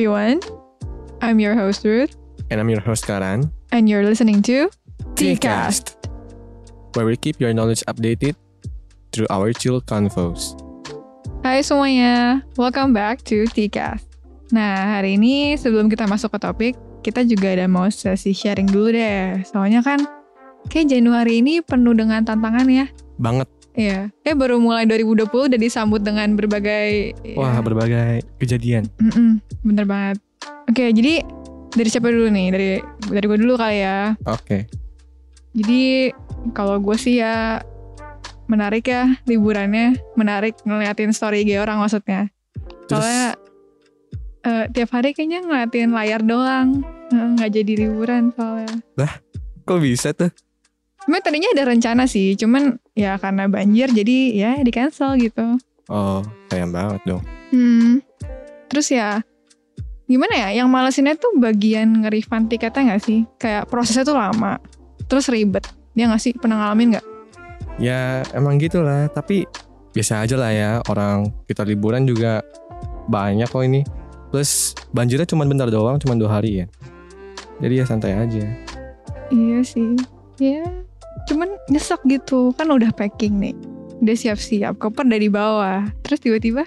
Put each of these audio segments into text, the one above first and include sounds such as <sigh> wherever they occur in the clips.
everyone. I'm your host Ruth, And I'm your host Karan. and you're listening to Tcast, where we keep your knowledge updated through our chill convos. Hai semuanya, welcome back to Tcast. Nah, hari ini sebelum kita masuk ke topik, kita juga ada mau sesi sharing dulu deh. Soalnya kan kayak Januari ini penuh dengan tantangan ya. Banget. Iya, kayak baru mulai 2020 udah disambut dengan berbagai Wah, ya, berbagai kejadian. mm-mm, bener banget. Oke, jadi dari siapa dulu nih? Dari dari gue dulu kali ya. Oke. Jadi kalau gue sih ya menarik ya liburannya, menarik ngeliatin story IG orang maksudnya. Soalnya eh, tiap hari kayaknya ngeliatin layar doang, Eh, nggak jadi liburan soalnya. kok bisa tuh? Sebenarnya tadinya ada rencana sih, cuman ya karena banjir jadi ya di cancel gitu. Oh, sayang banget dong. Hmm. Terus ya gimana ya? Yang malesinnya tuh bagian nge-refund tiketnya nggak sih? Kayak prosesnya tuh lama, terus ribet. Dia nggak sih pernah ngalamin nggak? Ya emang gitulah, tapi biasa aja lah ya. Orang kita liburan juga banyak kok ini. Plus banjirnya cuma bentar doang, cuma dua hari ya. Jadi ya santai aja. Iya sih. Ya, cuman nyesek gitu. Kan udah packing nih. Udah siap-siap, koper dari bawah. Terus tiba-tiba,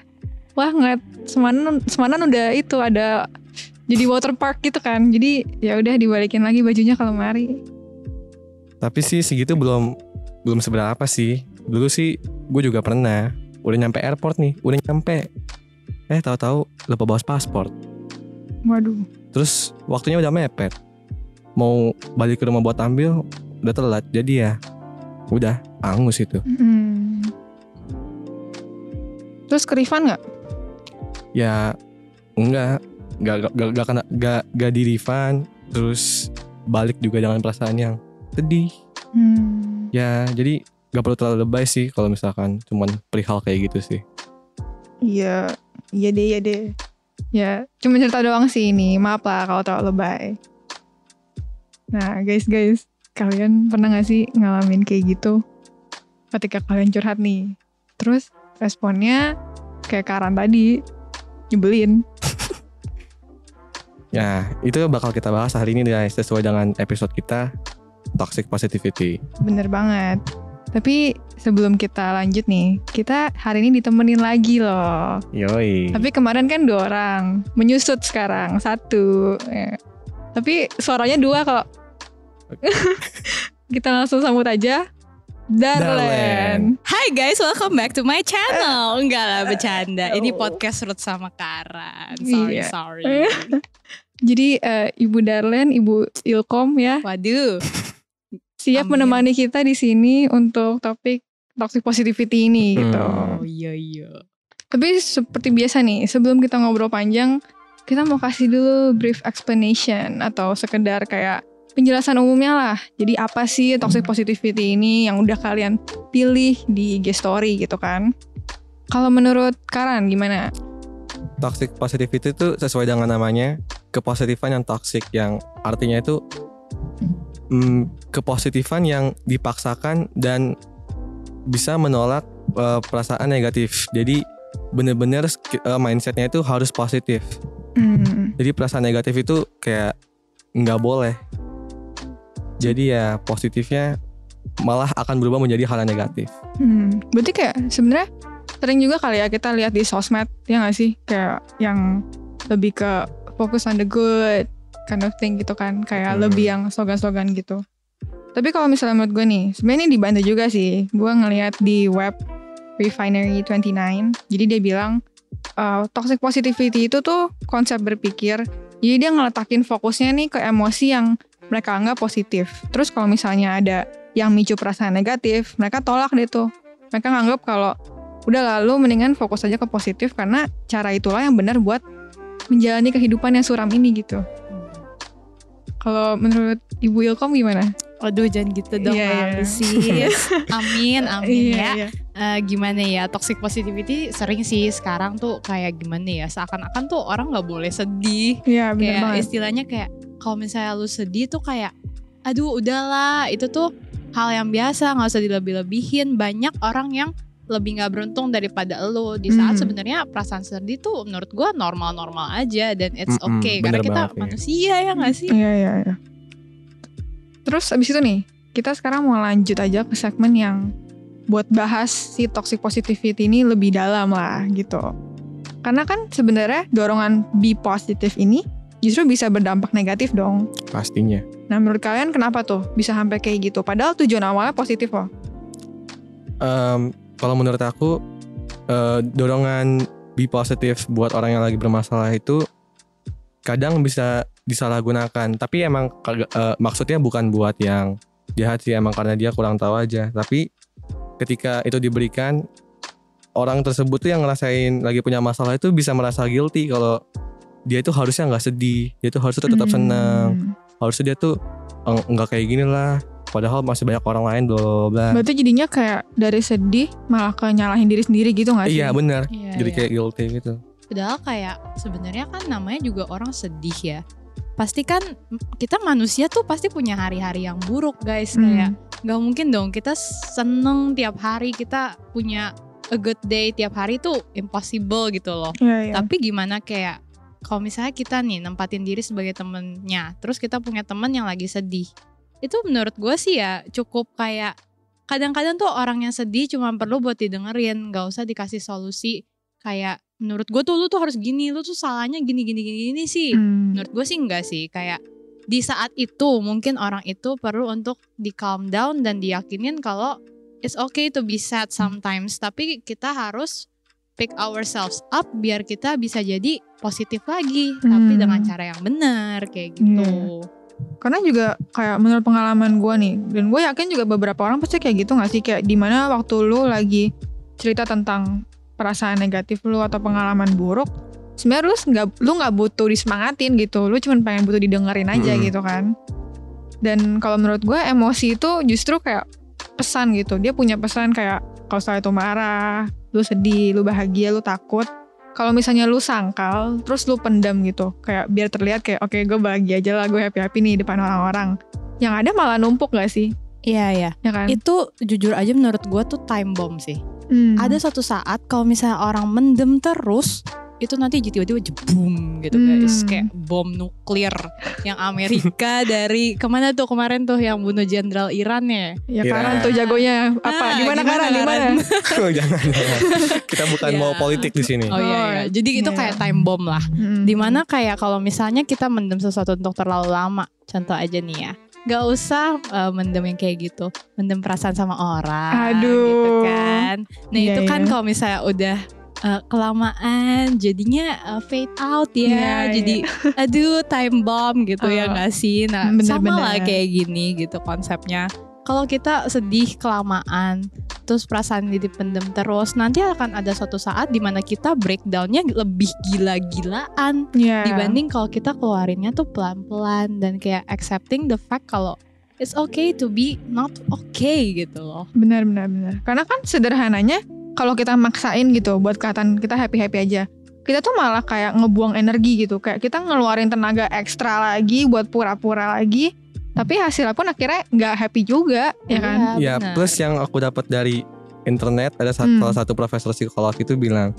wah ngeliat Semanan, Semanan udah itu ada jadi water park gitu kan. Jadi ya udah dibalikin lagi bajunya ke lemari. Tapi sih segitu belum belum seberapa sih. Dulu sih gue juga pernah. Udah nyampe airport nih, udah nyampe. Eh tahu-tahu lupa bawa paspor. Waduh. Terus waktunya udah mepet. Mau balik ke rumah buat ambil udah telat. Jadi ya udah angus itu. Hmm. Terus ke refund nggak? Ya enggak enggak enggak, kena- enggak, enggak di refund. Terus balik juga dengan perasaan yang sedih. Hmm. Ya jadi gak perlu terlalu lebay sih kalau misalkan cuman perihal kayak gitu sih. Iya, iya deh, iya deh. Ya, cuma cerita doang sih ini. Maaf lah kalau terlalu lebay. Nah, guys, guys. Kalian pernah gak sih ngalamin kayak gitu? Ketika kalian curhat nih. Terus responnya kayak Karan tadi. Nyebelin. Ya, <laughs> itu bakal kita bahas hari ini guys sesuai dengan episode kita Toxic Positivity. Bener banget. Tapi sebelum kita lanjut nih, kita hari ini ditemenin lagi loh. Yoi. Tapi kemarin kan dua orang, menyusut sekarang satu. Ya. Tapi suaranya dua kok. <laughs> Kita langsung sambut aja. Darlen. Darlen. Hai guys, welcome back to my channel. Enggak lah, bercanda. Ini Oh. podcast Ruth sama Karan. Sorry, Iya. sorry. <laughs> Jadi eh, Ibu Darlen, Ibu Ilkom ya, Waduh. siap Amin. menemani kita di sini untuk topik toxic positivity ini gitu. Hmm. Oh iya iya. Tapi seperti biasa nih, sebelum kita ngobrol panjang, kita mau kasih dulu brief explanation atau sekedar kayak penjelasan umumnya lah. Jadi apa sih toxic positivity ini yang udah kalian pilih di IG story gitu kan? Kalau menurut Karan gimana? Toxic positivity itu sesuai dengan namanya kepositifan yang toxic yang artinya itu mm, kepositifan yang dipaksakan dan bisa menolak eh, perasaan negatif. Jadi bener-bener eh, mindsetnya itu harus positif. Hmm, Jadi perasaan negatif itu kayak nggak boleh. Jadi ya positifnya malah akan berubah menjadi hal yang negatif. hmm. Berarti kayak sebenarnya sering juga kali ya kita lihat di sosmed ya nggak sih kayak yang lebih ke fokus on the good kind of thing gitu kan kayak Hmm. lebih yang slogan-slogan gitu. Tapi kalau misalnya menurut gue nih, sebenarnya ini dibantu juga sih. Gue ngelihat di web Refinery 29, jadi dia bilang uh, toxic positivity itu tuh konsep berpikir. Jadi dia ngeletakin fokusnya nih ke emosi yang mereka anggap positif. Terus kalau misalnya ada yang micu perasaan negatif, mereka tolak deh tuh. Mereka nganggap kalau udah lalu mendingan fokus aja ke positif karena cara itulah yang benar buat menjalani kehidupan yang suram ini gitu. Kalau menurut Ibu Ilkom gimana? Waduh jangan gitu dong Iya, iya. Apa <laughs> sih Amin amin ya iya. Eh, Gimana ya Toxic positivity sering sih sekarang tuh Kayak gimana ya Seakan-akan tuh orang gak boleh sedih Iya, Kayak banget. istilahnya kayak Kalau misalnya lu sedih tuh kayak Aduh udahlah Itu tuh hal yang biasa nggak usah dilebih-lebihin banyak orang yang lebih nggak beruntung daripada lo di saat Hmm. sebenarnya perasaan sedih tuh menurut gua normal-normal aja dan it's Mm-mm, okay karena kita banget, ya. manusia ya nggak sih Iya iya iya. Terus abis itu nih, kita sekarang mau lanjut aja ke segmen yang buat bahas si toxic positivity ini lebih dalam lah gitu. Karena kan sebenarnya dorongan be positif ini justru bisa berdampak negatif dong. pastinya Nah menurut kalian kenapa tuh bisa sampai kayak gitu? Padahal tujuan awalnya positif loh. Em, kalau menurut aku eh, dorongan be positif buat orang yang lagi bermasalah itu kadang bisa disalahgunakan tapi emang eh, maksudnya bukan buat yang jahat sih emang karena dia kurang tahu aja tapi ketika itu diberikan orang tersebut tuh yang ngerasain lagi punya masalah itu bisa merasa guilty kalau dia itu harusnya nggak sedih dia itu harusnya tetap Hmm. senang harusnya dia tuh "Eng- nggak kayak gini lah padahal masih banyak orang lain bla bla bla Berarti jadinya kayak dari sedih malah ke nyalahin diri sendiri gitu gak sih? iya benar Iya, jadi iya. kayak guilty gitu Padahal kayak sebenarnya kan namanya juga orang sedih ya. Pasti kan kita manusia tuh pasti punya hari-hari yang buruk guys. Hmm. Kayak nggak mungkin dong kita seneng tiap hari kita punya a good day tiap hari tuh impossible gitu loh. Iya, iya. Tapi gimana kayak kalau misalnya kita nih nempatin diri sebagai temennya, terus kita punya temen yang lagi sedih, itu menurut gue sih ya cukup kayak kadang-kadang tuh orang yang sedih cuma perlu buat didengerin, nggak usah dikasih solusi kayak menurut gue tuh lu tuh harus gini, lu tuh salahnya gini gini gini, gini sih. Hmm. Menurut gue sih enggak sih kayak di saat itu mungkin orang itu perlu untuk di calm down dan diyakinin kalau it's okay to be sad sometimes tapi kita harus pick ourselves up biar kita bisa jadi positif lagi tapi Hmm. dengan cara yang benar kayak gitu. Karena juga kayak menurut pengalaman gue nih, dan gue yakin juga beberapa orang pasti kayak gitu gak sih? Kayak di mana waktu lu lagi cerita tentang perasaan negatif lu atau pengalaman buruk, sebenarnya lu nggak lu nggak butuh disemangatin gitu, lu cuma pengen butuh didengerin aja Mm-mm. gitu kan. Dan kalau menurut gue emosi itu justru kayak pesan gitu, dia punya pesan kayak kalau saat itu marah, lu sedih, lu bahagia, lu takut. Kalau misalnya lu sangkal, terus lu pendam gitu, kayak biar terlihat kayak oke gue bahagia aja lah, gue happy happy nih depan orang-orang. Yang ada malah numpuk gak sih? Iya ya. Ya kan? Itu jujur aja menurut gue tuh time bomb sih. Hmm. Ada suatu saat kalau misalnya orang mendem terus itu nanti tiba-tiba jebum gitu guys Hmm. kayak bom nuklir yang Amerika <laughs> dari ke mana tuh kemarin tuh yang bunuh jenderal Iran ya Ya Iya. Karan tuh jagonya apa? Ah, Gimana gimana, Karan? Gimana? <laughs> Oh, jangan, jangan. Kita bukan Ya. mau politik di sini. oh iya, iya. jadi itu Iya. kayak time bomb lah Hmm. di mana kayak kalau misalnya kita mendem sesuatu untuk terlalu lama contoh aja nih ya Gak usah uh, mendem yang kayak gitu Mendem perasaan sama orang Aduh. gitu kan Nah Iya, itu kan iya. kalau misalnya udah uh, kelamaan Jadinya uh, fade out ya Iya, Jadi <laughs> aduh time bomb gitu ya Oh. gak sih Nah Bener, sama bener. lah kayak gini gitu konsepnya kalau kita sedih kelamaan terus perasaan ini dipendem terus nanti akan ada suatu saat di mana kita breakdownnya lebih gila-gilaan Iya. dibanding kalau kita keluarinnya tuh pelan-pelan dan kayak accepting the fact kalau it's okay to be not okay gitu loh. Benar benar benar. Karena kan sederhananya kalau kita maksain gitu buat kelihatan kita happy happy aja, kita tuh malah kayak ngebuang energi gitu. Kayak kita ngeluarin tenaga ekstra lagi buat pura-pura lagi. Tapi hasilnya pun akhirnya nggak happy juga, ya kan? Ya, plus yang aku dapat dari internet ada sa- Hmm. salah satu profesor psikolog itu bilang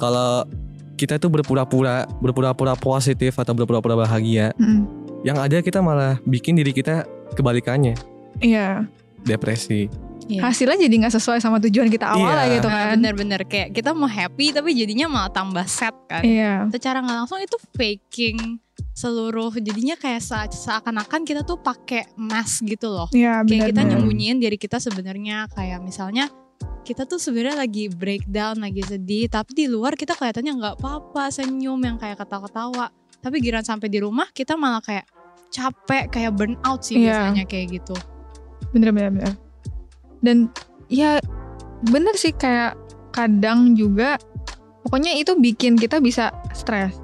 kalau kita tuh berpura-pura berpura-pura positif atau berpura-pura bahagia, Mm. yang ada kita malah bikin diri kita kebalikannya, Iya. depresi. Iya. Hasilnya jadi nggak sesuai sama tujuan kita awalnya Iya. gitu kan? bener-bener kayak kita mau happy tapi jadinya malah tambah sad kan. Iya. Secara nggak langsung itu faking seluruh jadinya kayak se- seakan-akan kita tuh pakai mask gitu loh. Iya kayak benar. kita benar. nyembunyiin diri kita sebenarnya kayak misalnya kita tuh sebenarnya lagi breakdown lagi sedih tapi di luar kita kelihatannya nggak apa-apa senyum yang kayak ketawa-ketawa tapi giran sampai di rumah kita malah kayak capek kayak burn out sih Iya. biasanya kayak gitu bener bener bener dan ya bener sih kayak kadang juga pokoknya itu bikin kita bisa stres.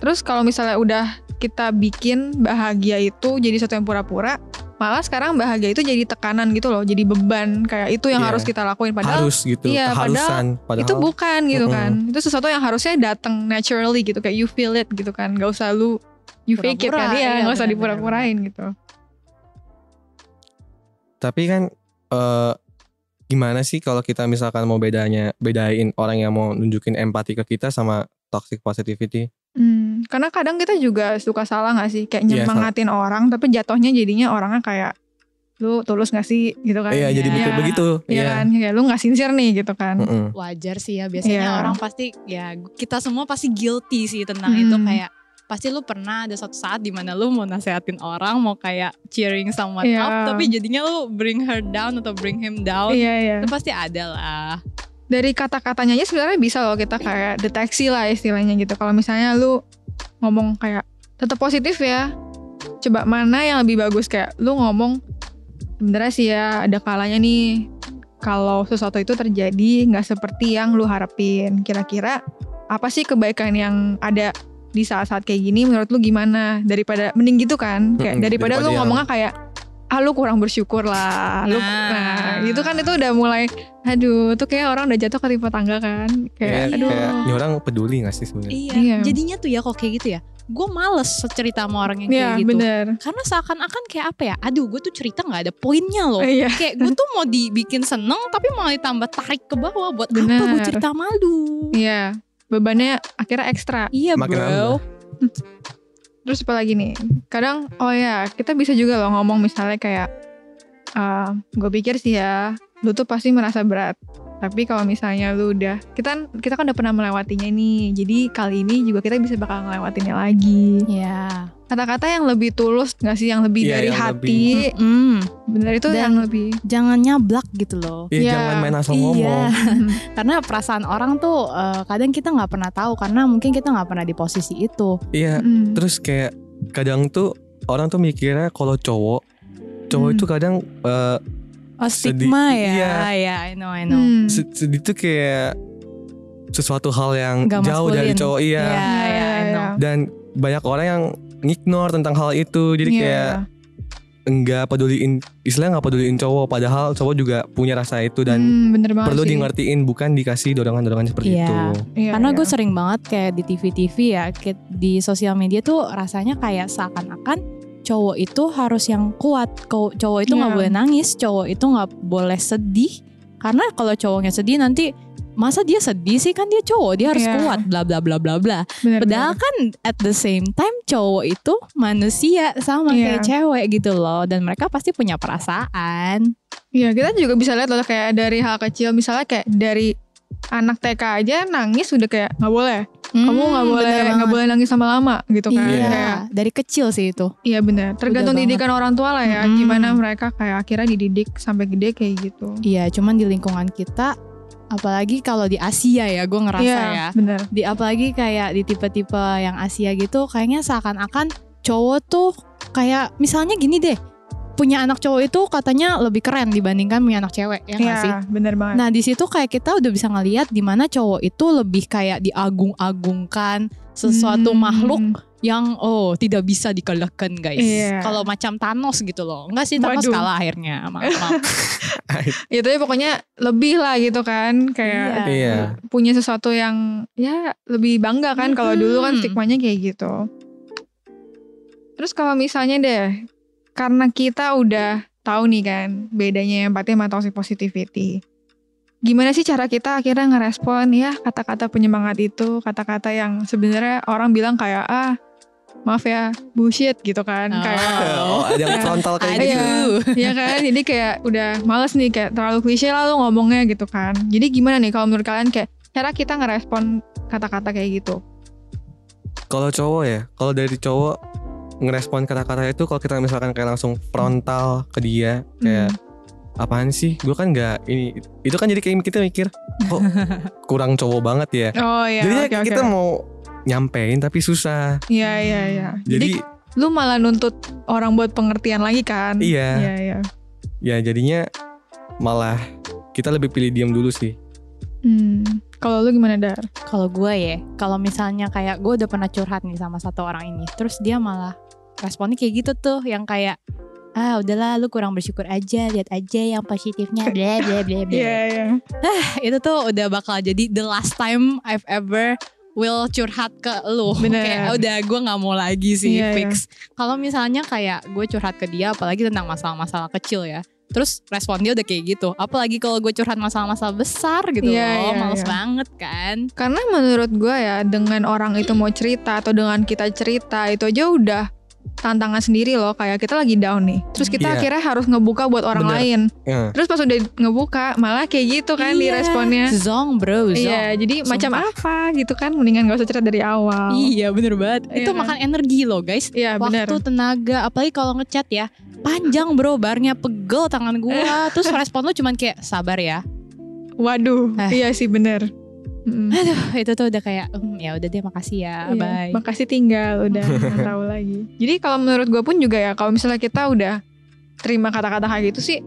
Terus kalau misalnya udah kita bikin bahagia itu jadi sesuatu yang pura-pura malah sekarang bahagia itu jadi tekanan gitu loh jadi beban. Kayak itu yang Iya. harus kita lakuin. Padahal Harus gitu, iya, keharusan. Padahal, itu bukan gitu Mm-mm. kan. Itu sesuatu yang harusnya datang naturally gitu kayak you feel it gitu kan. Gak usah lu you fake it kan. Iya iya, gak usah dipura-purain gitu. Tapi kan eh gimana sih kalau kita misalkan mau bedanya bedain orang yang mau nunjukin empati ke kita sama toxic positivity? Hmm, karena kadang kita juga suka salah gak sih kayak Iya, nyemangatin orang tapi jatuhnya jadinya orangnya kayak lu tulus gak sih gitu kan Iya, jadi Iya. mikir begitu. Iya kan kayak lu gak sincere nih gitu kan Mm-mm. wajar sih ya biasanya Iya. orang pasti ya kita semua pasti guilty sih tentang Hmm. itu kayak pasti lu pernah ada suatu saat di mana lu mau nasehatin orang mau kayak cheering someone Iya. up tapi jadinya lu bring her down atau bring him down iya iya. itu pasti ada lah. Dari kata-katanya aja sebenarnya bisa loh kita kayak deteksi lah istilahnya gitu. Kalau misalnya lu ngomong kayak tetap positif ya coba mana yang lebih bagus? Kayak lu ngomong sebenarnya sih ya ada kalanya nih kalau sesuatu itu terjadi nggak seperti yang lu harapin. Kira-kira apa sih kebaikan yang ada di saat-saat kayak gini menurut lu gimana? Daripada mending gitu kan? Kayak Mm-mm, daripada, daripada lu yang- ngomongnya kayak ah lu kurang bersyukur lah. Lu Nah. nah itu kan itu udah mulai aduh tuh kayak orang udah jatuh ke tipe tangga kan? Kayak Kayak, aduh. kayak ini orang peduli gak sih sebenarnya? iya. Iya. jadinya tuh ya kok kayak gitu ya. Gue males cerita sama orang yang Iya kayak gitu. bener. Karena seakan-akan kayak apa ya aduh gue tuh cerita nggak ada poinnya loh. Iya. Kayak gue tuh mau dibikin seneng tapi malah ditambah tarik ke bawah buat apa Bener. gue cerita malu. Iya bebannya akhirnya ekstra. Iya Makin bro. <laughs> Terus apa lagi nih? Kadang oh ya kita bisa juga loh ngomong misalnya kayak gue pikir sih ya lu tuh pasti merasa berat tapi kalau misalnya lu udah kita kita kan udah pernah melewatinya nih jadi kali ini juga kita bisa bakal ngelewatinnya lagi Iya. kata-kata yang lebih tulus nggak sih yang lebih Iya, dari yang hati Mm, bener itu Dan- yang lebih jangan nyablak gitu loh. Iya, Iya. jangan main asal Iya. ngomong. <laughs> Karena perasaan orang tuh eh, kadang kita nggak pernah tahu karena mungkin kita nggak pernah di posisi itu. Iya, Mm. terus kayak kadang tuh orang tuh mikirnya kalau cowok cowok Hmm. itu kadang eh, Oh Sedih. stigma ya, Iya. ya I know I know. Hmm. se- sedih tuh kayak sesuatu hal yang Nggak jauh dari maskulin. cowok iya. Iya, iya, I know. Dan banyak orang yang ngignore tentang hal itu. Jadi Iya. kayak enggak peduliin istilahnya nggak peduliin cowok padahal cowok juga punya rasa itu dan Hmm, bener banget perlu sih. di ngertiin bukan dikasih dorongan-dorongan seperti Iya. itu. Iya, Karena iya. gue sering banget kayak di TV-TV ya, di sosial media tuh rasanya kayak seakan-akan cowok itu harus yang kuat, cowok itu nggak Iya. boleh nangis, cowok itu nggak boleh sedih. Karena kalau cowoknya sedih nanti masa dia sedih sih kan dia cowok, dia harus Iya. kuat, bla bla bla bla bla. Bener, Padahal bener. kan at the same time cowok itu manusia sama Iya. kayak cewek gitu loh, dan mereka pasti punya perasaan. Iya kita juga bisa lihat loh kayak dari hal kecil misalnya kayak dari anak TK aja nangis udah kayak nggak boleh kamu nggak Hmm, boleh bener nggak banget. boleh nangis lama-lama gitu kan Iya, Kayak, dari kecil sih itu. iya benar tergantung banget. didikan orang tua lah ya Mm-mm. gimana mereka kayak akhirnya dididik sampai gede kayak gitu Iya, cuman di lingkungan kita, apalagi kalau di Asia ya, gue ngerasa iya ya. benar Di apalagi kayak di tipe-tipe yang Asia gitu, kayaknya seakan-akan cowok tuh kayak misalnya gini deh, punya anak cowok itu katanya lebih keren dibandingkan punya anak cewek, ya nggak sih? iya benar banget Nah di situ kayak kita udah bisa ngelihat di mana cowok itu lebih kayak diagung-agungkan sesuatu Hmm. makhluk yang oh tidak bisa dikalahkan guys. Iya. Kalau macam Thanos gitu loh, enggak sih Thanos Waduh. kalah akhirnya. Maaf, maaf. <laughs> itu ya pokoknya lebih lah gitu kan kayak Iya. Iya. punya sesuatu yang ya lebih bangga kan kalau dulu kan Mm-mm. stigmanya kayak gitu. Terus kalau misalnya deh karena kita udah tahu nih kan bedanya empati sama toxic positivity. Gimana sih cara kita akhirnya ngerespon ya kata-kata penyemangat itu, kata-kata yang sebenarnya orang bilang kayak ah maaf ya bullshit gitu kan Oh. kayak <laughs> Oh, ada yang frontal kayak gitu. <laughs> Iya kan, jadi kayak udah males nih kayak terlalu klise lah lu ngomongnya gitu kan. Jadi gimana nih kalau menurut kalian kayak cara kita ngerespon kata-kata kayak gitu? Kalau cowok ya, kalau dari cowok ngerespon kata-kata itu kalau kita misalkan kayak langsung frontal ke dia kayak apaan sih? Gue kan nggak ini itu kan jadi kayak kita mikir kok <laughs> kurang cowok banget ya. Oh iya, Jadinya oke oke. kita mau nyampein tapi susah. Iya iya iya. Jadi, Jadi, lu malah nuntut orang buat pengertian lagi kan? iya, Iya iya. ya jadinya malah kita lebih pilih diam dulu sih. Hmm. Kalau lu gimana dar? Kalau gue ya, kalau misalnya kayak gue udah pernah curhat nih sama satu orang ini, terus dia malah responnya kayak gitu tuh, yang kayak ah udahlah lu kurang bersyukur aja, lihat aja yang positifnya, <laughs> bla bla bla bla. Iya iya. Itu tuh udah bakal jadi the last time I've ever will curhat ke lu. <laughs> Bener. Kayak udah gue nggak mau lagi sih Iya, fix. Kalau misalnya kayak gue curhat ke dia, apalagi tentang masalah-masalah kecil ya, Terus respon dia udah kayak gitu. Apalagi kalau gue curhat masalah-masalah besar gitu Iya, loh, iya, males iya. banget kan. Karena menurut gue ya dengan orang itu mau cerita atau dengan kita cerita itu aja udah tantangan sendiri loh kayak kita lagi down nih terus kita Iya. akhirnya harus ngebuka buat orang Bener. lain Ya. terus pas udah ngebuka malah kayak gitu kan di Iya. responnya Zong bro, zong. iya jadi Sumpah. macam apa gitu kan mendingan gak usah cerita dari awal Iya bener banget. Iya itu kan? makan energi loh guys. iya benar Waktu tenaga, apalagi kalau ngechat ya. Panjang bro, barnya pegel tangan gua. <laughs> Terus respon lu cuman kayak sabar ya. waduh Eh. iya sih bener Mm. Aduh, itu tuh udah kayak "Hmm, ya udah deh makasih ya, Iya, bye. makasih tinggal udah <laughs> nggak tahu lagi jadi kalau menurut gue pun juga ya kalau misalnya kita udah terima kata-kata kayak gitu sih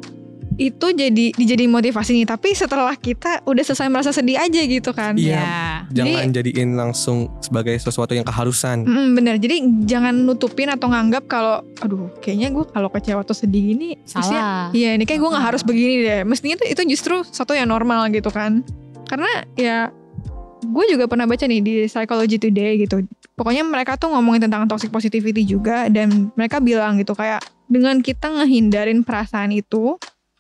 itu jadi dijadiin motivasi nih tapi setelah kita udah selesai merasa sedih aja gitu kan Iya. Ya. Jangan jadiin langsung sebagai sesuatu yang keharusan. Mm, bener jadi jangan nutupin atau nganggap kalau aduh kayaknya gue kalau kecewa atau sedih gini mestinya- Salah. Iya ini kayak gue nggak harus begini deh Mestinya itu, itu justru satu yang normal gitu kan Karena ya gue juga pernah baca nih di Psychology Today gitu. Pokoknya mereka tuh ngomongin tentang toxic positivity juga Dan mereka bilang gitu kayak Dengan kita ngehindarin perasaan itu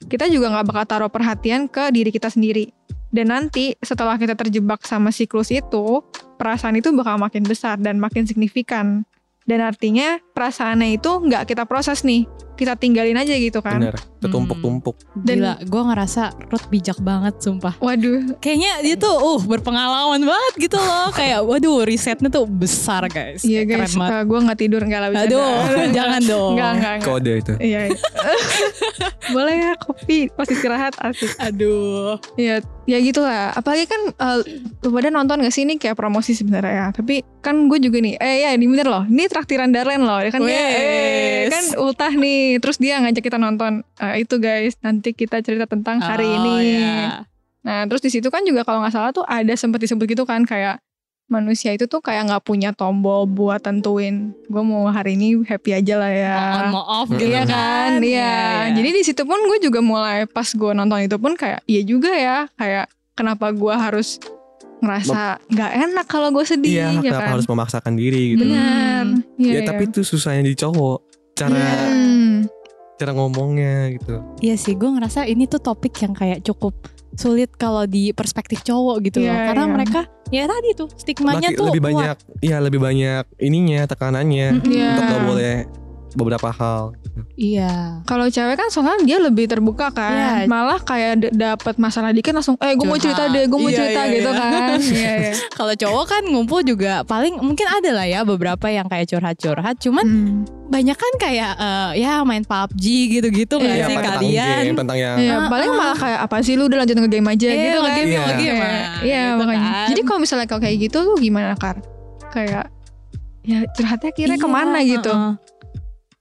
Kita juga nggak bakal taruh perhatian ke diri kita sendiri. Dan nanti setelah kita terjebak sama siklus itu Perasaan itu bakal makin besar dan makin signifikan. Dan artinya perasaannya itu nggak kita proses nih Kita tinggalin aja gitu kan Bener. Ketumpuk-tumpuk. Dan- Gila, gue ngerasa Ruth bijak banget sumpah. Waduh, Kayaknya dia tuh uh berpengalaman banget gitu loh. <laughs> Kayak waduh risetnya tuh besar guys. iya guys, banget. gue nggak tidur nggak lah. Aduh, <laughs> jangan <laughs> dong. Enggak, enggak, enggak. Kode itu. Iya, iya. Boleh ya kopi pas istirahat asik. Aduh. Iya, ya gitulah. Apalagi kan eh, lu pada nonton gak sih ini kayak promosi sebenarnya ya. Tapi kan gue juga nih, eh ya ini bener loh. Ini traktiran Darlen loh. Dia kan dia, eh, kan ultah nih. Terus dia ngajak kita nonton Eh, itu guys. Nanti kita cerita tentang hari Oh, ini. iya. Nah, terus di situ kan juga kalau nggak salah tuh ada sempet disebut gitu kan kayak manusia itu tuh kayak nggak punya tombol buat tentuin gue mau hari ini happy aja lah ya. On mau off gitu Iya kan, iya. Jadi di situ pun gue juga mulai pas gue nonton itu pun kayak iya juga ya, kayak kenapa gue harus ngerasa nggak enak kalau gue sedih, Iya, ya kenapa kan? harus memaksakan diri gitu. Benar. Iya, ya tapi itu susahnya di cowok. Cara Hmm. cara ngomongnya gitu. Iya sih, gue ngerasa ini tuh topik yang kayak cukup sulit kalau di perspektif cowok gitu loh. Iya, Karena iya. mereka ya tadi tuh stigmanya Laki- tuh lebih kuat. banyak, iya lebih banyak ininya tekanannya. Iya. untuk gak boleh beberapa hal. Iya. Kalau cewek kan soalnya dia lebih terbuka kan, Iya. malah kayak dapat masalah dikit langsung, eh gue mau cerita deh, gue mau Iya, cerita iya, gitu iya. kan. <laughs> Iya, iya. <laughs> Kalau cowok kan ngumpul juga paling mungkin ada lah ya beberapa yang kayak curhat-curhat. Cuman Hmm. banyak kan kayak eh, ya main PUBG gitu-gitu nggak Iya, sih kalian? game, tentang yang Iya, Ah, paling ah. malah kayak apa sih lu udah lanjut nge-game aja Iya, gitu kan. nge-game, Iya. nge-game, Iya, ah, iya gitu makanya. kan. Jadi kalau misalnya kalau kayak gitu lu gimana Kar? Kayak ya curhatnya kira Iya, ke mana gitu? heeh.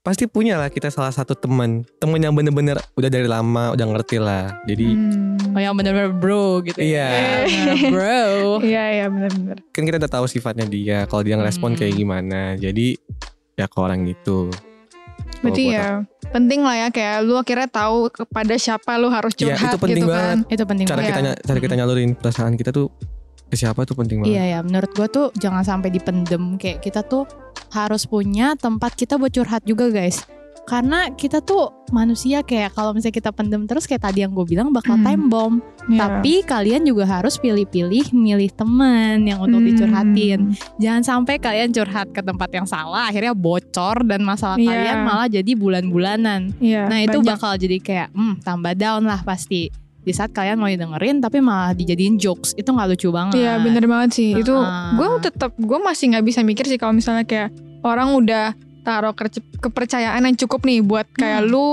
Pasti punya lah kita salah satu teman, temen yang bener-bener udah dari lama udah ngerti lah. Jadi Hmm. Oh yang bener-bener bro gitu Iya. ya. <laughs> Bener-bener bro. Iya iya benar-benar. kan kita udah tahu sifatnya dia, kalau dia ngerespon Hmm. kayak gimana. Jadi ya ke orang gitu. Berarti ya penting lah ya kayak lu akhirnya tahu kepada siapa lu harus Iya, curhat itu penting gitu banget. kan. Itu penting cara banget. kita ny- cara kita nyalurin perasaan kita tuh ke siapa tuh penting banget. Iya ya, menurut gue tuh jangan sampai dipendem kayak kita tuh harus punya tempat kita buat curhat juga guys. Karena kita tuh manusia kayak kalau misalnya kita pendem terus kayak tadi yang gue bilang bakal Hmm. time bomb. Iya. Tapi kalian juga harus pilih-pilih milih temen yang untuk Hmm. dicurhatin. Jangan sampai kalian curhat ke tempat yang salah akhirnya bocor dan masalah Iya. kalian malah jadi bulan-bulanan. Iya. Nah itu banyak. bakal jadi kayak hmm, tambah down lah pasti. Di saat kalian mau dengerin tapi malah dijadiin jokes itu nggak lucu banget. Iya bener banget sih. Itu Ah. gue tetap gue masih nggak bisa mikir sih kalau misalnya kayak orang udah taruh kepercayaan yang cukup nih buat kayak Hmm. lu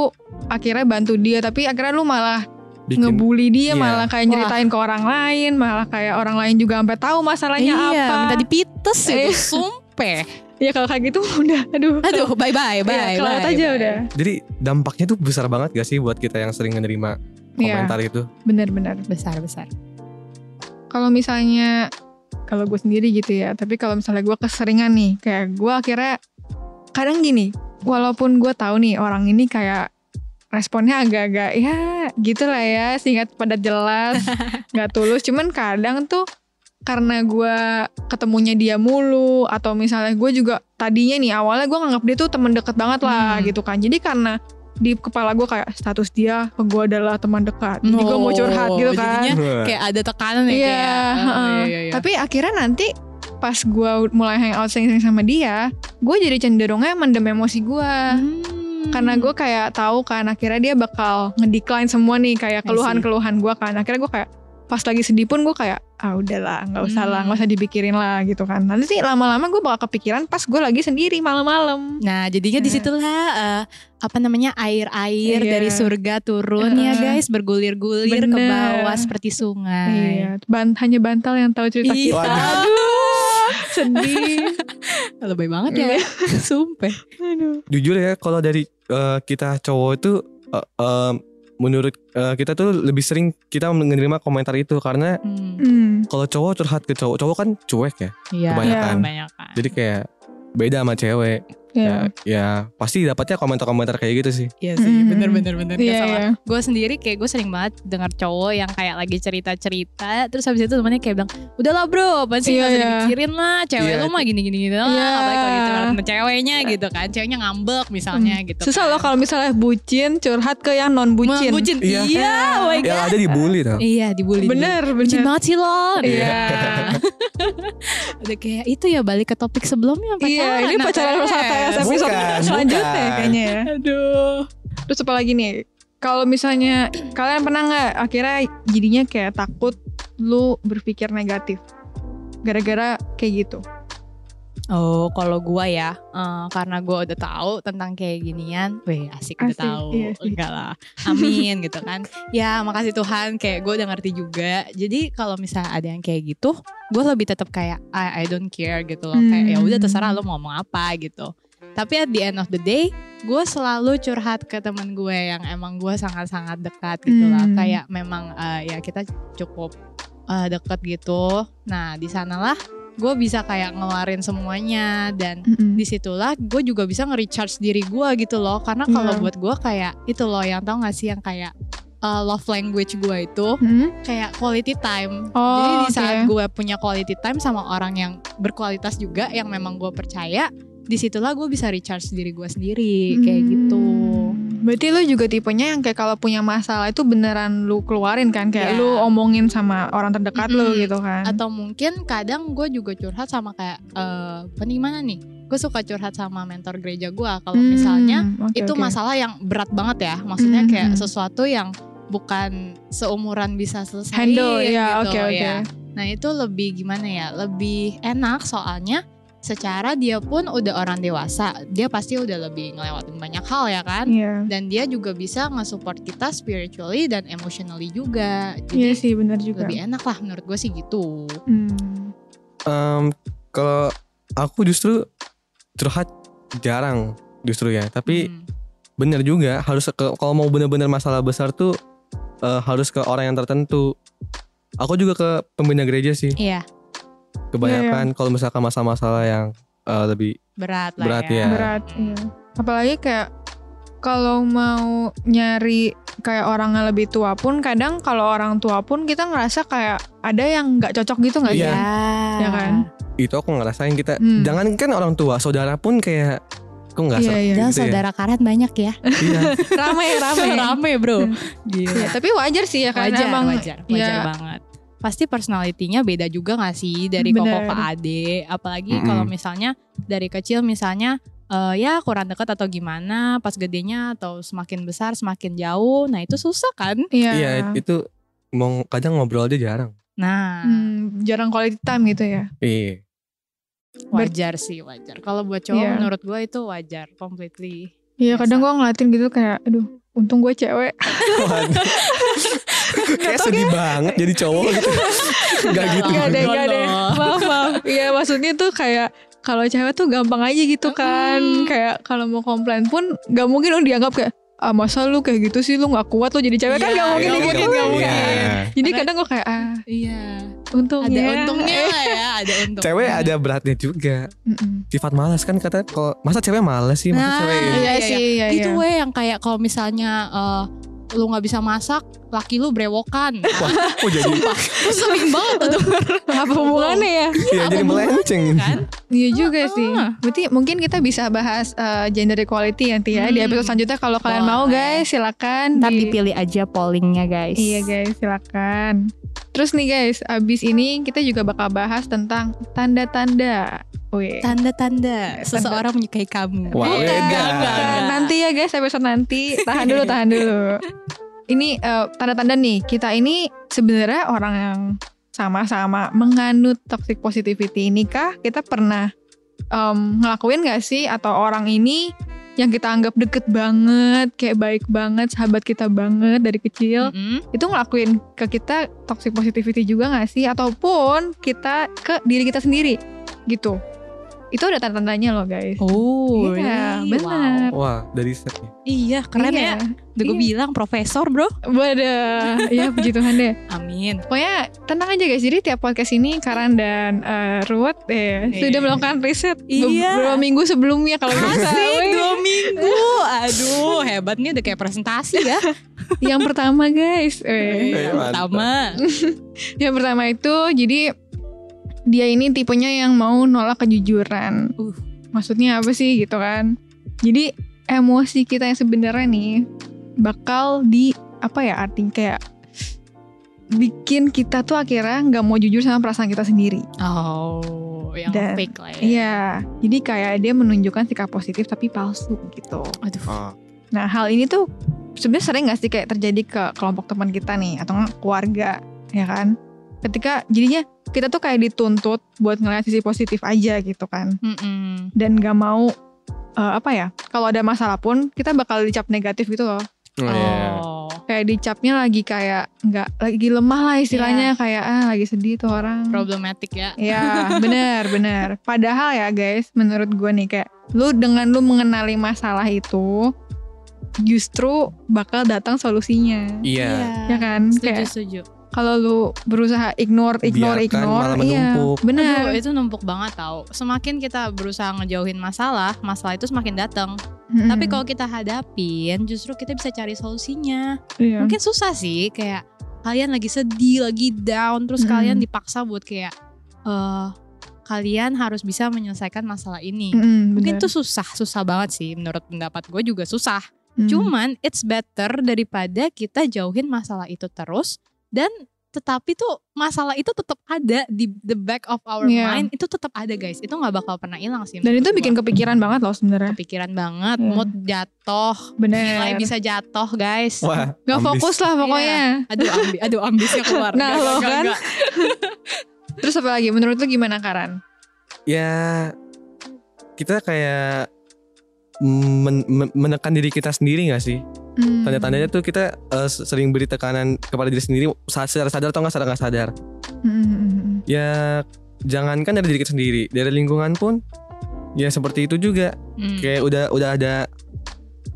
akhirnya bantu dia tapi akhirnya lu malah Bikin ngebully dia iya. malah kayak Wah. nyeritain ke orang lain malah kayak orang lain juga sampai tahu masalahnya iya, apa. minta dipites Eh. itu sumpah. <laughs> Ya kalau kayak gitu <laughs> udah aduh. Aduh, bye bye bye. Kelewat bye, aja bye. udah. Jadi dampaknya tuh besar banget gak sih buat kita yang sering menerima Iya, komentar itu? benar-benar. Besar besar. Kalau misalnya kalau gue sendiri gitu ya, tapi kalau misalnya gue keseringan nih, kayak gue akhirnya kadang gini, walaupun gue tahu nih orang ini kayak responnya agak-agak ya gitu lah ya, singkat padat jelas, <laughs> nggak tulus. Cuman kadang tuh karena gue ketemunya dia mulu atau misalnya gue juga tadinya nih awalnya gue nganggap dia tuh temen deket banget lah Hmm. gitu kan. Jadi karena di kepala gue kayak status dia ke gue adalah teman dekat. Jadi gue mau curhat gitu Oh, kan. jadinya kayak ada tekanan ya Iya, kayak, oh, heeh. iya, iya. Tapi akhirnya nanti pas gue mulai hangout sering-sering sama dia, gue jadi cenderungnya mendem emosi gue. Hmm. Karena gue kayak tahu kan akhirnya dia bakal ngedecline semua nih kayak keluhan-keluhan gue kan. Akhirnya gue kayak pas lagi sedih pun gue kayak ah udahlah nggak usah lah Hmm. nggak usah dipikirin lah gitu kan. Nanti sih lama-lama gue bakal kepikiran pas gue lagi sendiri malam-malam. Nah, jadinya Nah. di situlah eh, apa namanya air-air Iya. dari surga turun ya Heeh. guys, bergulir-gulir ke bawah seperti sungai. Iya, ban hanya bantal yang tahu cerita Iya. kita. Aduh, <laughs> sedih. Lebay banget ya, <laughs> sumpah. Aduh. Jujur ya kalau dari eh, kita cowok itu eh, eh, menurut eh, kita tuh lebih sering kita menerima komentar itu karena Hmm. Hmm. kalau cowok curhat ke cowok, cowok kan cuek ya. Iya, Kebanyakan. kebanyakan. Jadi kayak beda sama cewek. Iya. Ya, ya pasti dapatnya komentar-komentar kayak gitu sih. Iya sih, Mm-mm. bener bener bener. Iya, Gak salah. iya. Gue sendiri kayak gue sering banget dengar cowok yang kayak lagi cerita cerita, terus habis itu temennya kayak bilang, udahlah bro, apa sih Iya, nggak usah iya. dipikirin lah, cewek Iya. lu mah gini gini lah, Iya. apalagi kalau gitu sama ceweknya gitu kan, ceweknya ngambek misalnya gitu. Susah kan. loh kalau misalnya bucin curhat ke yang non bucin. bucin. Iya. Iya, oh my Yang god. ada dibully tau. Iya, dibully. Bener, dibully. Bucin bener. banget sih lo. Iya. <laughs> Udah kayak itu ya balik ke topik sebelumnya pacaran. Iya, ini pacaran. TS episode Bukan, <laughs> selanjutnya bukan. kayaknya ya. Aduh. Terus apa lagi nih? Kalau misalnya kalian pernah nggak akhirnya jadinya kayak takut lu berpikir negatif gara-gara kayak gitu? Oh, kalau gua ya, eh, karena gua udah tahu tentang kayak ginian, weh asik, udah Asik, tahu, iya sih. enggak lah, amin <laughs> gitu kan. Ya makasih Tuhan, kayak gue udah ngerti juga. Jadi kalau misalnya ada yang kayak gitu, gue lebih tetap kayak I, I don't care gitu loh, kayak ya udah terserah lo mau ngomong apa gitu. Tapi at the end of the day, gue selalu curhat ke temen gue yang emang gue sangat-sangat dekat gitu lah. Hmm. Kayak memang eh, ya kita cukup eh, deket gitu. Nah di sanalah gue bisa kayak ngeluarin semuanya dan Mm-mm. di situlah gue juga bisa nge-recharge diri gue gitu loh karena kalau Iya. buat gue kayak itu loh yang tau gak sih yang kayak uh, love language gue itu Hmm? kayak quality time Oh, jadi di saat gue punya quality time sama orang yang berkualitas juga yang memang gue percaya di situlah gue bisa recharge diri gue sendiri kayak Hmm. gitu Berarti lu juga tipenya yang kayak kalau punya masalah itu beneran lu keluarin kan kayak Iya. lu omongin sama orang terdekat lu Mm-mm. gitu kan. atau mungkin kadang gue juga curhat sama kayak eh apa nih, gimana nih gue suka curhat sama mentor gereja gue kalau Hmm, misalnya oke, itu oke. masalah yang berat banget ya maksudnya Mm, kayak mm. sesuatu yang bukan seumuran bisa selesai handle ya, gitu oke oke. ya. Nah itu lebih gimana ya lebih enak soalnya secara dia pun udah orang dewasa dia pasti udah lebih ngelewatin banyak hal ya kan Iya. dan dia juga bisa nge-support kita spiritually dan emotionally juga Iya jadi sih benar juga. lebih enak lah menurut gue sih gitu Hmm. Em, kalau aku justru curhat jarang justru ya. Tapi Hmm. bener juga harus ke kalau mau bener-bener masalah besar tuh eh, harus ke orang yang tertentu. Aku juga ke pembina gereja sih. iya Kebanyakan kalau misalkan masalah-masalah yang eh, lebih berat lah Berat ya ya. berat iya. apalagi kayak kalau mau nyari kayak orang yang lebih tua pun kadang kalau orang tua pun kita ngerasa kayak ada yang nggak cocok gitu nggak sih Iya. Ya kan? itu aku ngerasain kita. Hmm. Jangan kan orang tua, saudara pun kayak kok nggak Iya, ser- iya. Gitu ya. saudara karet banyak ya Iya. <laughs> rame rame <laughs> rame bro. Gila. Iya, tapi wajar sih ya kan wajar, emang wajar, wajar ya. banget. Pasti personalitinya beda juga gak sih dari Bener. koko ke ade, apalagi Mm-mm. kalau misalnya dari kecil misalnya eh, ya kurang dekat atau gimana, pas gedenya atau semakin besar semakin jauh, nah itu susah kan? iya Iya, itu mau kadang ngobrol aja jarang. Nah Hmm, jarang quality time gitu ya Iya. wajar sih wajar. Kalau buat cowok Iya. menurut gue itu wajar, completely. iya kadang gue ngeliatin gitu kayak aduh untung gue cewek. <laughs> Kayak sedih banget jadi cowok gitu. Gak gitu. Gak deh, Enggak gak deh. Maaf, maaf. Iya, maksudnya tuh kayak kalau cewek tuh gampang aja gitu kan. Mm. Kayak kalau mau komplain pun gak mungkin lo dianggap kayak ah masa lu kayak gitu sih lu gak kuat lo jadi cewek kan Iya, gak mungkin nggak gitu. mungkin, nggak mungkin. Iya. Jadi Karena- kadang gue kayak ah Iya. untungnya. Ada untungnya lah ya, <laughs> ada untungnya. Cewek ada beratnya juga. Mm-mm. Sifat malas kan kata kalau masa cewek malas sih, masa Nah, cewek. Iya iya, sih, iya Gitu iya. weh yang kayak kalau misalnya eh, lu nggak bisa masak, laki lu brewokan. Wah, oh jadi Sumpah, sering banget tuh. Apa hubungannya ya? iya apa jadi melenceng. kan Iya juga sih. Ah. Berarti mungkin kita bisa bahas eh, gender equality nanti ya di Hmm. episode selanjutnya kalau kalian mau guys silakan Ntar di- dipilih aja pollingnya guys. Iya guys, silakan. Terus nih guys, abis ini kita juga bakal bahas tentang tanda-tanda. Tanda-tanda seseorang menyukai kamu. Wah, Bukan, beda. bukan. Enggak. Nanti ya guys, episode nanti. Tahan dulu, tahan dulu. Ini eh, tanda-tanda nih, kita ini sebenarnya orang yang sama-sama menganut toxic positivity ini kah? Kita pernah em, ngelakuin gak sih? Atau orang ini yang kita anggap deket banget, kayak baik banget, sahabat kita banget dari kecil, Mm-mm. itu ngelakuin ke kita toxic positivity juga gak sih? Ataupun kita ke diri kita sendiri gitu. Itu ada tanda-tandanya loh guys. Oh, Iya, really? benar. Wow. Wah, dari set nih. Iya, keren Iya. ya. Udah gue Iya. bilang profesor, Bro. Waduh, ya puji Tuhan deh. Amin. Pokoknya tenang aja guys. Jadi tiap podcast ini Karan dan eh, Ruth eh, Iya. sudah melakukan riset Iya. beberapa minggu sebelumnya kalau nggak salah. Asik, Wih. dua minggu. Aduh, hebat nih udah kayak presentasi ya. Yang pertama guys, eh, Iya, mantap. Pertama. yang pertama itu jadi dia ini tipenya yang mau nolak kejujuran. Uh. Maksudnya apa sih gitu kan? Jadi emosi kita yang sebenarnya nih bakal di apa ya artinya kayak bikin kita tuh akhirnya nggak mau jujur sama perasaan kita sendiri. Oh, yang Dan- fake lah ya. Iya, jadi kayak dia menunjukkan sikap positif tapi palsu gitu. Aduh. Ah, Nah hal ini tuh sebenarnya sering gak sih kayak terjadi ke kelompok teman kita nih atau nggak keluarga, ya kan? Ketika jadinya kita tuh kayak dituntut buat ngeliat sisi positif aja gitu kan, Mm-mm. dan gak mau eh, apa ya? Kalau ada masalah pun kita bakal dicap negatif gitu loh. oh, iya. Oh. Kayak dicapnya lagi kayak nggak lagi lemah lah istilahnya kayak ah lagi sedih tuh orang. Problematik ya. Ya bener <laughs> bener. Padahal ya guys, menurut gue nih kayak lu dengan lu mengenali masalah itu, justru bakal datang solusinya. Iya. Ya kan? Setuju, Kayak setuju. Kalau lu berusaha ignore, ignore, Biarkan ignore, malah iya, menumpuk. bener. Aduh, itu numpuk banget tau. Semakin kita berusaha ngejauhin masalah, masalah itu semakin datang. Mm-mm. Tapi kalau kita hadapin, justru kita bisa cari solusinya. Iya. Mungkin susah sih, kayak kalian lagi sedih, lagi down, terus Mm-mm. kalian dipaksa buat kayak, eh kalian harus bisa menyelesaikan masalah ini. Mm-mm, Mungkin itu susah, susah banget sih. Menurut pendapat gue juga susah. Mm. Cuman it's better daripada kita jauhin masalah itu terus dan tetapi tuh masalah itu tetap ada di the back of our Iya. mind itu tetap ada guys itu nggak bakal pernah hilang sih dan itu menurut bikin gua. kepikiran banget loh sebenarnya. kepikiran banget Iya. mood jatuh Bener. nilai bisa jatuh guys Wah, Gak ambis. fokus lah pokoknya. aduh ambi, aduh ambisnya keluar Nah, Nggak, lo nggak, kan? nggak. <laughs> Terus apa lagi? Menurut lu gimana Karan? Ya kita kayak men- men- menekan diri kita sendiri gak sih? Hmm. Tanda-tandanya tuh kita eh, sering beri tekanan kepada diri sendiri secara sadar atau nggak sadar nggak sadar. Hmm. Ya jangankan dari diri kita sendiri, dari lingkungan pun ya seperti itu juga. Hmm. Kayak udah udah ada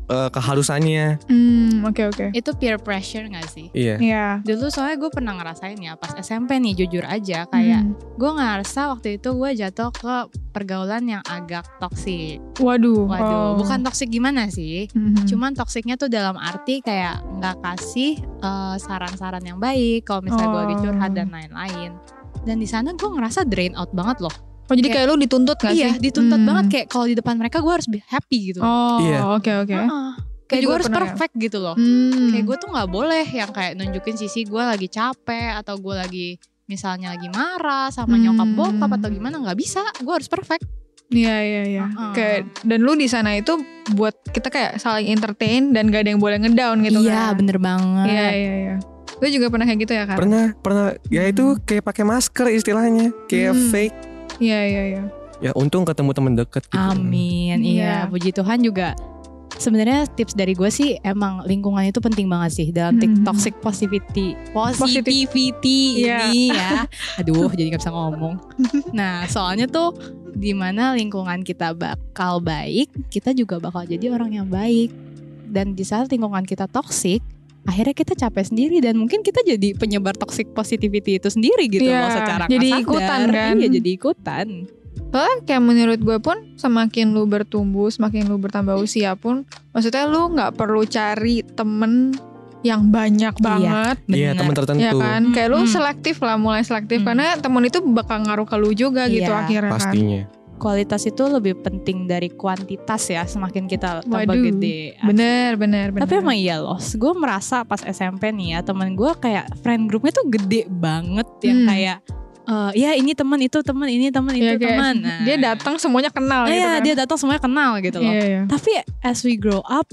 eh, keharusannya. Hmm, oke oke. itu peer pressure gak sih Iya. Iya. dulu soalnya gue pernah ngerasain ya pas SMP nih jujur aja kayak Hmm. gue ngerasa waktu itu gue jatuh ke pergaulan yang agak toksik Waduh. Waduh, oh. bukan toksik gimana sih? Mhm. Cuman toksiknya tuh dalam arti kayak nggak kasih eh, saran-saran yang baik kalau misalnya gue lagi Oh. curhat dan lain-lain. Dan di sana gue ngerasa drain out banget loh. Oh jadi kayak, lu dituntut gak sih? iya, dituntut Hmm. banget kayak kalau di depan mereka gue harus be happy gitu. Oh, Iya. oke oke. Heeh. Kayak juga gue harus pernah ya. perfect gitu loh. Hmm. Kayak gue tuh nggak boleh yang kayak nunjukin sisi gue lagi capek atau gue lagi misalnya lagi marah sama Hmm. nyokap bokap atau gimana nggak bisa. Gue harus perfect. Iya iya iya. Heeh. Kayak dan lu di sana itu buat kita kayak saling entertain dan gak ada yang boleh ngedown gitu iya, kan. bener banget. Iya iya iya. Lu juga pernah kayak gitu ya kan? Pernah, pernah. Ya itu kayak pakai masker istilahnya, kayak Hmm. fake. Iya iya iya. Ya untung ketemu teman deket gitu. Amin. Iya, Iya. puji Tuhan juga. Sebenarnya tips dari gue sih emang lingkungan itu penting banget sih dalam Hmm. toxic positivity, positivity Iya. ini ya. Aduh, jadi nggak bisa ngomong. <laughs> Nah, soalnya tuh di mana lingkungan kita bakal baik, kita juga bakal jadi orang yang baik. Dan di saat lingkungan kita toxic, akhirnya kita capek sendiri dan mungkin kita jadi penyebar toxic positivity itu sendiri gitu Iya, loh secara jadi sadar. ikutan kan? Iya, jadi ikutan. Soalnya kayak menurut gue pun semakin lu bertumbuh, semakin lu bertambah usia pun, maksudnya lu nggak perlu cari temen yang banyak banget. Iya, Bener. teman tertentu. Ya kan, kayak lu Hmm. selektif lah, mulai selektif Hmm. karena temen itu bakal ngaruh ke lu juga gitu Iya, akhirnya kan. Kualitas itu lebih penting dari kuantitas ya semakin kita tambah Waduh, gede. Bener, bener, bener. Tapi emang iya loh, gue merasa pas SMP nih ya temen gue kayak friend groupnya tuh gede banget yang Hmm. kayak eh ya ini teman itu teman ini teman itu Iya, kayak teman. Dia datang semuanya kenal gitu Iya kan. dia datang semuanya kenal gitu loh. Iya, iya. Tapi as we grow up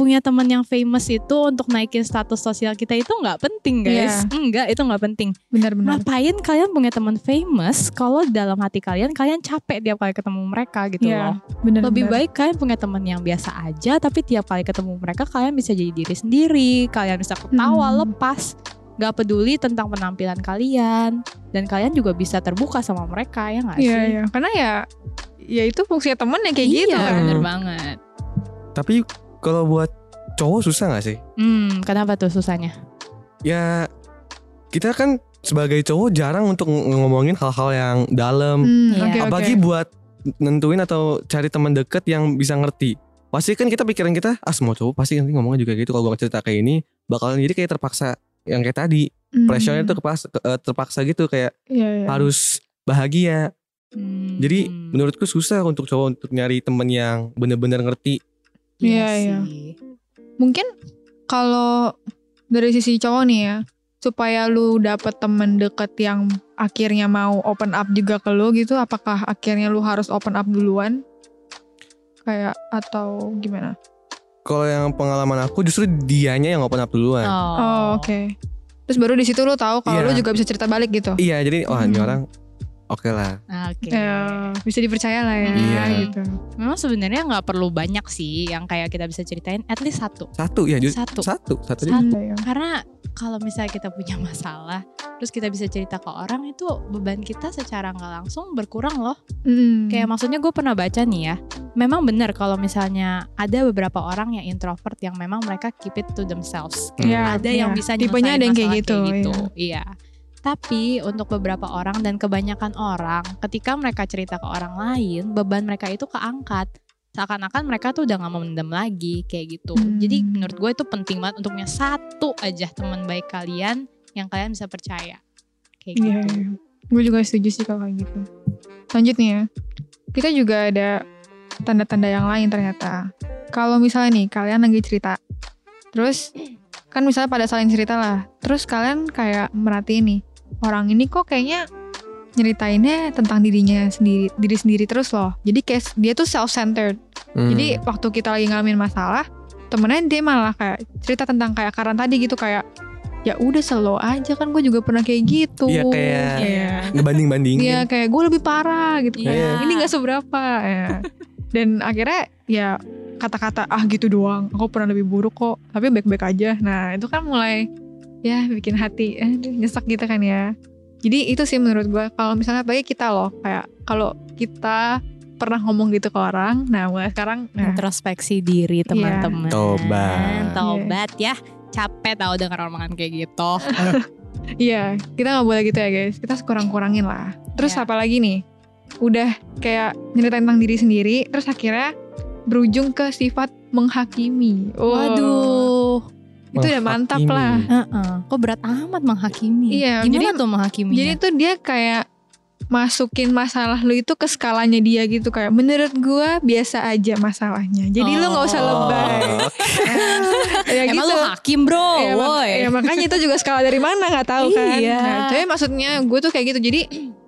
punya teman yang famous itu untuk naikin status sosial kita itu nggak penting guys. Enggak, itu nggak penting. Bener. Ngapain kalian punya teman famous kalau dalam hati kalian kalian capek tiap kali ketemu mereka gitu Iya, loh. bener. Lebih bener. baik kalian punya teman yang biasa aja tapi tiap kali ketemu mereka kalian bisa jadi diri sendiri, kalian bisa ketawa, Hmm. lepas, gak peduli tentang penampilan kalian dan kalian juga bisa terbuka sama mereka ya nggak Iya, sih? iya. Karena ya ya itu fungsi temen yang kayak iya, gitu kan. bener banget. Tapi kalau buat cowok susah gak sih? Hmm, kenapa tuh susahnya? Ya kita kan sebagai cowok jarang untuk ng- ngomongin hal-hal yang dalam. Hmm, Iya. oke. Apalagi buat nentuin atau cari teman deket yang bisa ngerti. Pasti kan kita pikiran kita, ah semua cowok pasti nanti ngomongnya juga gitu. Kalau gue cerita kayak ini, bakalan jadi kayak terpaksa yang kayak tadi. Hmm. Pressure-nya tuh kepaksa, eh, terpaksa gitu kayak Iya, iya. harus bahagia. Hmm. Jadi menurutku susah untuk cowok untuk nyari temen yang bener-bener ngerti. Iya, iya. sih. Mungkin kalau dari sisi cowok nih ya, supaya lu dapet temen deket yang akhirnya mau open up juga ke lu gitu, apakah akhirnya lu harus open up duluan? Kayak atau gimana? Kalau yang pengalaman aku justru dianya yang open up duluan. Oh, Oh, oke. Terus baru di situ lu tahu kalau Iya. lu juga bisa cerita balik gitu. Iya, jadi wah ini Hmm. orang oke lah. Oke. Ya, bisa dipercaya lah ya Iya. gitu. Memang sebenarnya nggak perlu banyak sih yang kayak kita bisa ceritain. At least satu. Satu ya, Satu. satu, satu. Satu. Iya. Karena kalau misalnya kita punya masalah, terus kita bisa cerita ke orang itu beban kita secara nggak langsung berkurang loh. Mm. Kayak maksudnya gue pernah baca nih ya, memang benar kalau misalnya ada beberapa orang yang introvert yang memang mereka keep it to themselves. Hmm. Iya, ada yang iya. bisa tipenya nyelesain ada yang kayak gitu. gitu. iya. Iya. Tapi untuk beberapa orang dan kebanyakan orang, ketika mereka cerita ke orang lain, beban mereka itu keangkat. Seakan-akan mereka tuh udah gak mau mendem lagi kayak gitu. Hmm. Jadi menurut gue itu penting banget untuk punya satu aja teman baik kalian yang kalian bisa percaya. Kayak Iya, gitu. iya. Gue juga setuju sih kalau kayak gitu. Lanjut nih ya. Kita juga ada tanda-tanda yang lain ternyata. Kalau misalnya nih kalian lagi cerita, terus kan misalnya pada saling cerita lah, terus kalian kayak merhatiin nih orang ini kok kayaknya nyeritainnya tentang dirinya sendiri, diri sendiri terus loh. Jadi kayak dia tuh self-centered. Hmm. Jadi waktu kita lagi ngalamin masalah, temennya dia malah kayak cerita tentang kayak Karan tadi gitu kayak ya udah slow aja kan gue juga pernah kayak gitu. Iya, kayak Iya. ngebanding-bandingin. Iya kayak gue lebih parah gitu. Iya. Kayak, Ini gak seberapa. ya. Dan akhirnya ya kata-kata ah gitu doang. Aku pernah lebih buruk kok. Tapi baik-baik aja. Nah itu kan mulai ya bikin hati eh, nyesek gitu kan ya. Jadi itu sih menurut gue kalau misalnya bagi kita loh kayak kalau kita pernah ngomong gitu ke orang, nah sekarang nah, Introspeksi diri teman-teman. Tobat. Tobat ya. Capek tau denger omongan kayak gitu. <laughs> Iya, kita nggak boleh gitu ya guys. Kita kurang-kurangin lah. Terus Iya. apa lagi nih? Udah kayak nyeritain tentang diri sendiri, terus akhirnya berujung ke sifat menghakimi. Oh, Waduh. Itu udah mantap Menghakimi. lah. Heeh. Kok berat amat menghakimi. Iya, Gimana jadi- tuh menghakiminya? Jadi tuh dia kayak masukin masalah lu itu ke skalanya dia gitu kayak menurut gua biasa aja masalahnya. Jadi lu nggak usah Oh. lebay. <laughs> ya Emang gitu. lu hakim bro, Ya, mak- woi. ya, makanya itu juga skala dari mana nggak tahu kan. Iya. Nah, tapi maksudnya gue tuh kayak gitu. Jadi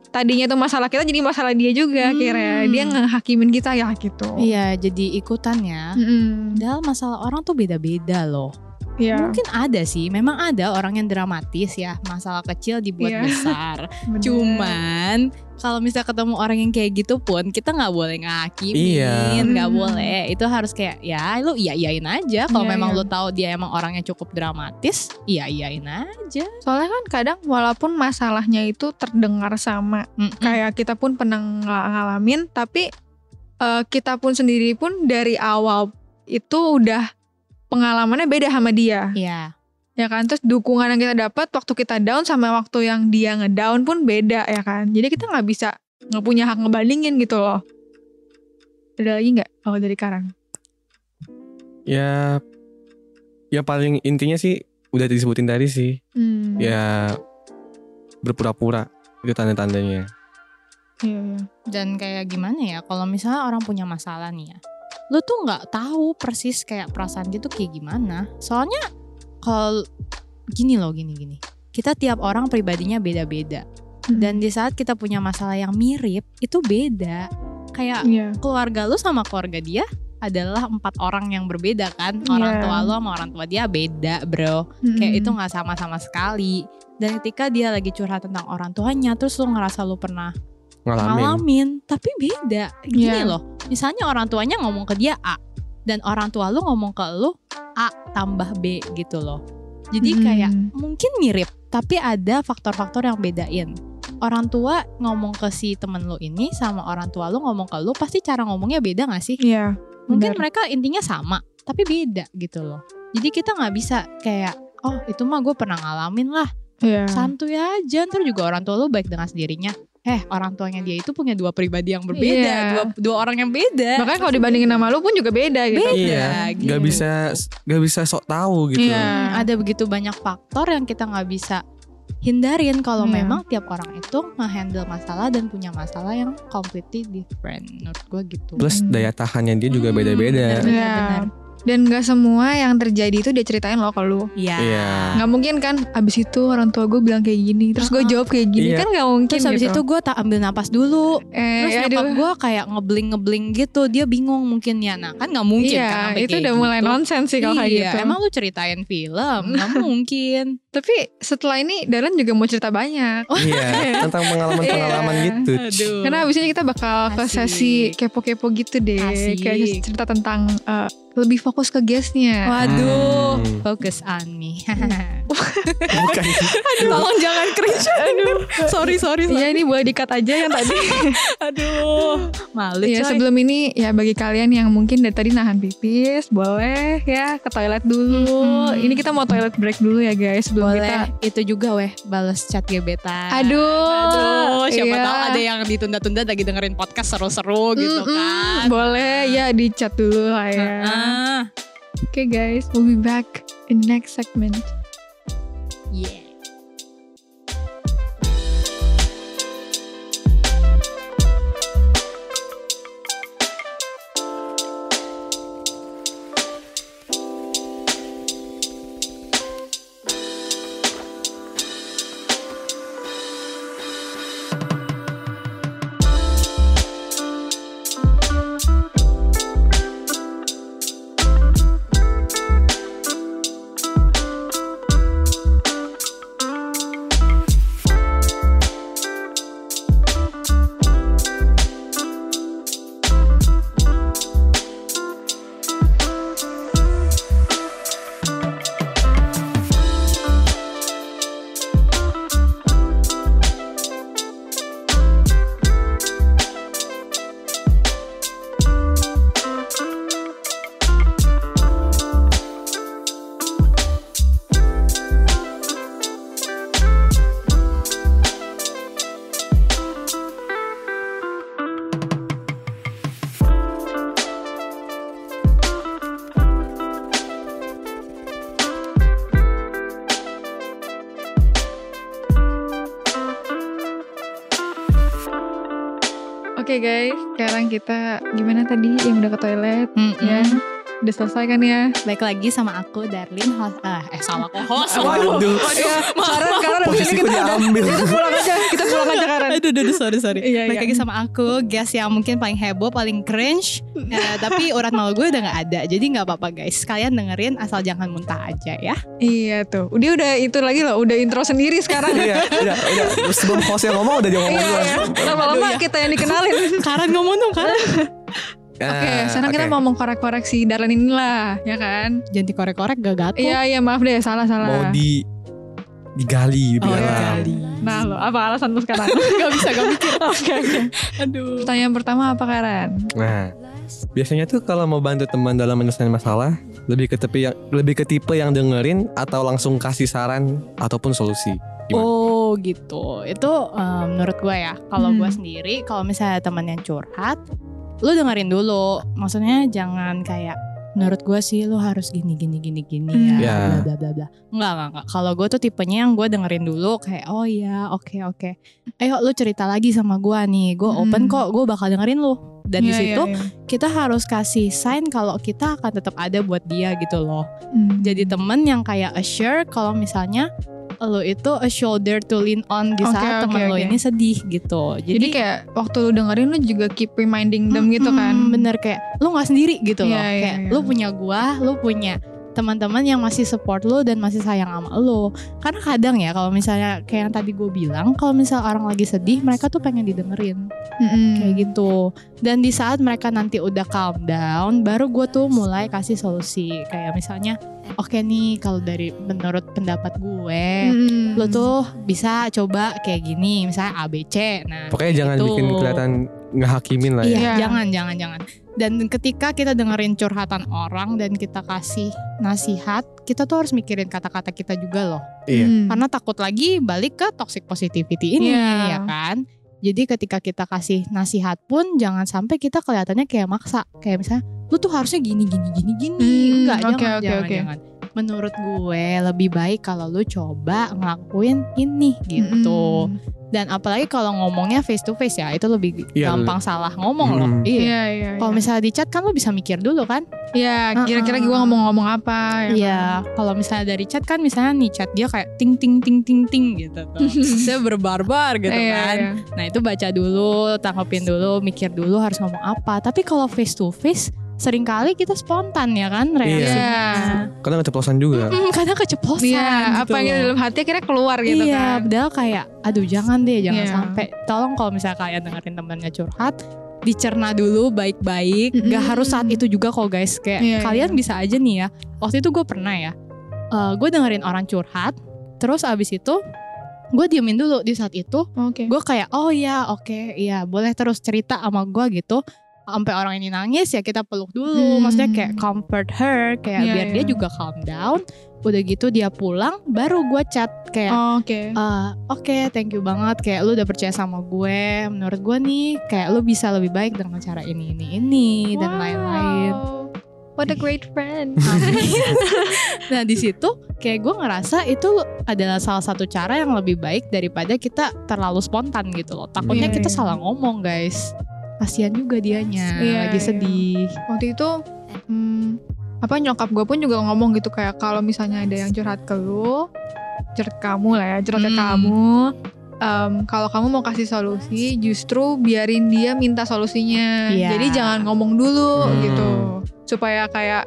tadinya tuh masalah kita jadi masalah dia juga Hmm. akhirnya. Dia ngehakimin kita ya gitu. Iya, jadi ikutan ya. Mm-mm. Padahal masalah orang tuh beda-beda loh. Iya. Mungkin ada sih, memang ada orang yang dramatis ya, masalah kecil dibuat Iya. besar. <laughs> bener. Cuman kalau misalnya ketemu orang yang kayak gitu pun kita nggak boleh ngakimin, Iya. nggak Hmm. boleh. Itu harus kayak ya lu iya iyain aja. Kalau Iya, memang iya. lu tahu dia emang orangnya cukup dramatis, iya iyain aja. Soalnya kan kadang walaupun masalahnya itu terdengar sama, Mm-mm. kayak kita pun pernah ng- ngalamin, tapi eh, kita pun sendiri pun dari awal itu udah pengalamannya beda sama dia. Iya. ya kan terus dukungan yang kita dapat waktu kita down sama waktu yang dia ngedown pun beda ya kan jadi kita nggak bisa nggak punya hak ngebandingin gitu loh ada lagi nggak kalau dari Karang Ya ya paling intinya sih udah disebutin tadi sih. hmm. Ya berpura-pura itu tanda-tandanya. Iya, iya. dan kayak gimana ya kalau misalnya orang punya masalah nih ya lu tuh nggak tahu persis kayak perasaan dia tuh kayak gimana. Soalnya kalau gini loh gini gini. Kita tiap orang pribadinya beda-beda. Dan di saat kita punya masalah yang mirip itu beda. Kayak Iya. keluarga lu sama keluarga dia adalah empat orang yang berbeda kan? Orang Iya. tua lu sama orang tua dia beda bro. Kayak itu nggak sama sama sekali. Dan ketika dia lagi curhat tentang orang tuanya terus lu ngerasa lu pernah ngalamin. ngalamin tapi beda gini Iya. loh misalnya orang tuanya ngomong ke dia A dan orang tua lu ngomong ke lu A tambah B gitu loh jadi Hmm. kayak mungkin mirip tapi ada faktor-faktor yang bedain orang tua ngomong ke si temen lu ini sama orang tua lu ngomong ke lu pasti cara ngomongnya beda gak sih Iya. mungkin benar. mereka intinya sama tapi beda gitu loh jadi kita nggak bisa kayak oh itu mah gue pernah ngalamin lah Iya. santuy aja ntar juga orang tua lu baik dengan sendirinya eh orang tuanya dia itu punya dua pribadi yang berbeda Iya. dua dua orang yang beda Makanya kalau dibandingin sama lu pun juga beda gitu. Beda. Iya, gitu. nggak bisa nggak bisa sok tahu gitu. Iya. Hmm, ada begitu banyak faktor yang kita nggak bisa hindarin kalau Iya. memang tiap orang itu nge-handle masalah dan punya masalah yang completely different menurut gue gitu Plus Hmm. daya tahannya dia juga Hmm, beda-beda. bener. Iya. benar. Dan gak semua yang terjadi itu dia ceritain loh ke lu. Iya Iya. Nggak mungkin kan abis itu orang tua gue bilang kayak gini Terus gue jawab kayak gini Iya. Kan gak mungkin terus habis gitu itu gue tak ambil napas dulu eh, Terus aduh. nyokap gue kayak ngebling-ngebling gitu Dia bingung mungkin ya Nah kan gak mungkin Iya kan itu udah mulai gitu. nonsens sih kalau kayak Iya, gitu Emang lu ceritain film Gak <laughs> mungkin Tapi setelah ini Darren juga mau cerita banyak Iya, <laughs> tentang pengalaman-pengalaman Iya. gitu. Aduh Karena abis ini kita bakal ke Asik. sesi kepo-kepo gitu deh Asik. Kayak cerita tentang eh, lebih fokus ke guestnya Waduh Hmm. Fokus on me <laughs> Bukan. Tolong jangan cringe Aduh Sorry sorry, sorry. Iya ini boleh dikat aja yang tadi <laughs> Aduh Malu Iya coy sebelum ini ya bagi kalian yang mungkin dari tadi nahan pipis Boleh ya ke toilet dulu Mhm. Ini kita mau toilet break dulu ya guys Sebelum Boleh. kita Itu juga weh Balas chat gebetan. Aduh. Aduh Siapa iya. tahu ada yang ditunda-tunda lagi dengerin podcast seru-seru gitu Mm-mm, kan. Boleh ya di chat dulu lah ya. Ah, Oke guys we'll be back in next segment. Yeah Udah selesai kan ya Baik lagi sama aku Darlin host ah, Eh salah kok host Waduh. Ya, Karen, Karen abis ini Posisiku kita udah diambil. Kita pulang aja Kita pulang aja Karen Aduh, aduh, aduh, sorry, sorry. Iya, Baik iya. lagi sama aku, guest yang mungkin paling heboh, paling cringe. Eh, tapi urat malu gue udah gak ada, jadi gak apa-apa guys. Kalian dengerin asal jangan muntah aja ya. Iya tuh Dia udah itu lagi loh Udah intro sendiri sekarang Iya, udah, udah. Sebelum host yang ngomong udah dia ngomong Iya duluan. ya Lama-lama Aduh, ya. kita yang dikenalin Karen ngomong dong, Karen. <laughs> Oke Ah, sekarang kita oke. mau mengkorek-korek si Darlan inilah Ya kan Jangan dikorek-korek gak gatel. Iya iya maaf deh salah mau salah di digali lebih Oh, dalam. digali. Nah lo apa alasan lu sekarang <laughs> gak bisa, gak <laughs> mikir. Oke oke Aduh. Pertanyaan pertama apa Karen Nah, biasanya tuh kalau mau bantu teman dalam menyelesaikan masalah, lebih ke tipe yang lebih ke tipe yang dengerin atau langsung kasih saran ataupun solusi. Gimana? Oh gitu. Itu eh, menurut gue ya. Kalau Hmm. gue sendiri, kalau misalnya temen yang curhat, lu dengerin dulu. Maksudnya jangan kayak menurut gue sih lu harus gini gini gini gini Hmm. ya Ya. bla bla bla bla enggak enggak enggak kalau gue tuh tipenya yang gue dengerin dulu kayak oh ya oke oke ayo lu cerita lagi sama gue nih gue Hmm. open kok gue bakal dengerin lu dan di Iya, situ iya, iya. kita harus kasih sign kalau kita akan tetap ada buat dia gitu loh Hmm. jadi temen yang kayak assure kalau misalnya lo itu a shoulder to lean on di Oke, saat oke, temen lo oke. ini sedih gitu Jadi, jadi, kayak waktu lu dengerin lu juga keep reminding them gitu kan. Bener kayak lu nggak sendiri gitu loh Iya, iya, kayak iya. lu punya gua lu punya teman-teman yang masih support lu dan masih sayang sama lu karena kadang ya kalau misalnya kayak yang tadi gue bilang kalau misalnya orang lagi sedih mereka tuh pengen didengerin Mm-mm. kayak gitu dan di saat mereka nanti udah calm down baru gue tuh mulai kasih solusi kayak misalnya oke nih kalau dari menurut pendapat gue Mm-mm. lo tuh bisa coba kayak gini misalnya ABC nah Pokoknya jangan gitu. bikin kelihatan ngehakimin lah ya. Iya, Iya. jangan, jangan, jangan. Dan ketika kita dengerin curhatan orang dan kita kasih nasihat, kita tuh harus mikirin kata-kata kita juga loh. Iya. Mm. Karena takut lagi balik ke toxic positivity ini, Iya. ya kan? Jadi ketika kita kasih nasihat pun jangan sampai kita kelihatannya kayak maksa. Kayak misalnya, lu tuh harusnya gini, gini, gini, gini. Hmm, Enggak, oke, jangan, oke, jangan, oke. jangan. Menurut gue lebih baik kalau lu coba ngelakuin ini gitu. Mm-mm. Dan apalagi kalau ngomongnya face to face ya, itu lebih Iya, gampang salah ngomong loh. Mm. Iya. Iya, iya. Kalau iya. misalnya di chat kan lo bisa mikir dulu kan? Iya, kira-kira Uh-uh. gue ngomong-ngomong apa ya Iya. Kalau misalnya dari chat kan misalnya nih chat dia kayak ting ting ting ting ting gitu <laughs> tuh. Saya berbarbar gitu Iya, kan. iya. Nah itu baca dulu, tanggapin dulu, mikir dulu harus ngomong apa. Tapi kalau face to face sering kali kita spontan ya kan reaksinya. Iya. Karena keceplosan juga. Mm, kadang keceplosan Iya, gitu apa yang dalam hati akhirnya keluar gitu iya, kan. padahal kayak aduh jangan deh, jangan Iya. sampai. Tolong kalau misalnya kalian dengerin temennya curhat, dicerna dulu baik-baik. Gak Mm-mm. harus saat itu juga kok guys. Kayak Iya, kalian iya. bisa aja nih ya. Waktu itu gue pernah ya, gue dengerin orang curhat, terus abis itu gue diemin dulu di saat itu. Oke. Gue kayak oh ya oke, iya boleh terus cerita sama gue gitu. Sampai orang ini nangis ya kita peluk dulu. Hmm. Maksudnya kayak comfort her, kayak Iya, biar dia iya. juga calm down. Udah gitu dia pulang, baru gue chat kayak Oke. Eh, oke thank you banget kayak lu udah percaya sama gue menurut gue nih kayak lu bisa lebih baik dengan cara ini ini ini dan lain-lain Wow. What a great friend. <laughs> nah di situ kayak gue ngerasa itu adalah salah satu cara yang lebih baik daripada kita terlalu spontan gitu loh takutnya Iya, kita iya. salah ngomong guys kasihan juga dianya Iya, lagi iya. sedih Waktu itu hmm, apa nyokap gue pun juga ngomong gitu kayak kalau misalnya ada yang curhat ke lu, curhat kamu lah ya, curhat ke Hmm. kamu. em, kalau kamu mau kasih solusi, justru biarin dia minta solusinya. Iya. Jadi jangan ngomong dulu Hmm. gitu, supaya kayak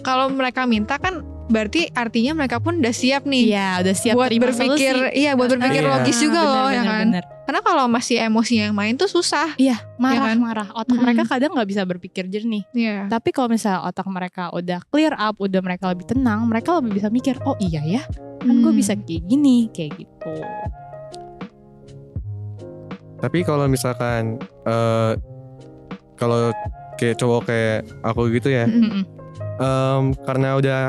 kalau mereka minta kan berarti artinya mereka pun udah siap nih Iya udah siap buat terima berpikir, solusi. iya buat berpikir Iya. logis juga Bener, loh ya bener, kan. bener. Karena kalau masih emosi yang main tuh susah. Iya marah kan? marah otak Mm-mm. mereka kadang nggak bisa berpikir jernih Iya. Tapi kalau misalnya otak mereka udah clear up, udah mereka lebih tenang, mereka lebih bisa mikir, oh iya ya, kan gue Hmm. bisa kayak gini, kayak gitu. Tapi kalau misalkan eh kalau kayak cowok kayak aku gitu ya, em, karena udah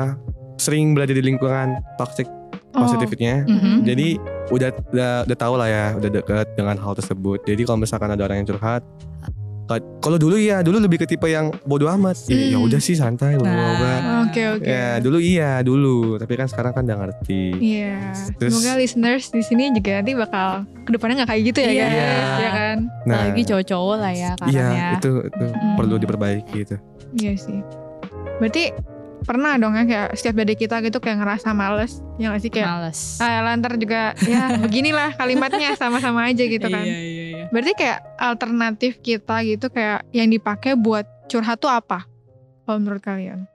sering berada di lingkungan toxic Oh. positivity-nya, Mhm. jadi udah udah udah tahu lah ya, udah dekat dengan hal tersebut. Jadi kalau misalkan ada orang yang curhat, ka- kalau dulu ya, dulu lebih ke tipe yang bodoh amat. Hmm. ya udah sih santai, bla, bla, bla. Nah, Oke oke. Ya dulu iya dulu, tapi kan sekarang kan udah ngerti. Iya. Terus- Semoga listeners di sini juga nanti bakal ke depannya nggak kayak gitu ya Iya. guys, ya kan? Nah, Apalagi cowok-cowok lah ya, karena iya ya. itu itu Mm. perlu diperbaiki itu. Iya sih. Berarti pernah dong ya kayak setiap dari kita gitu kayak ngerasa males, ya nggak sih kayak Males. ah lantar juga ya beginilah kalimatnya sama-sama aja gitu kan. Iya, iya, iya. Berarti kayak alternatif kita gitu kayak yang dipakai buat curhat tuh apa? Kalau menurut kalian?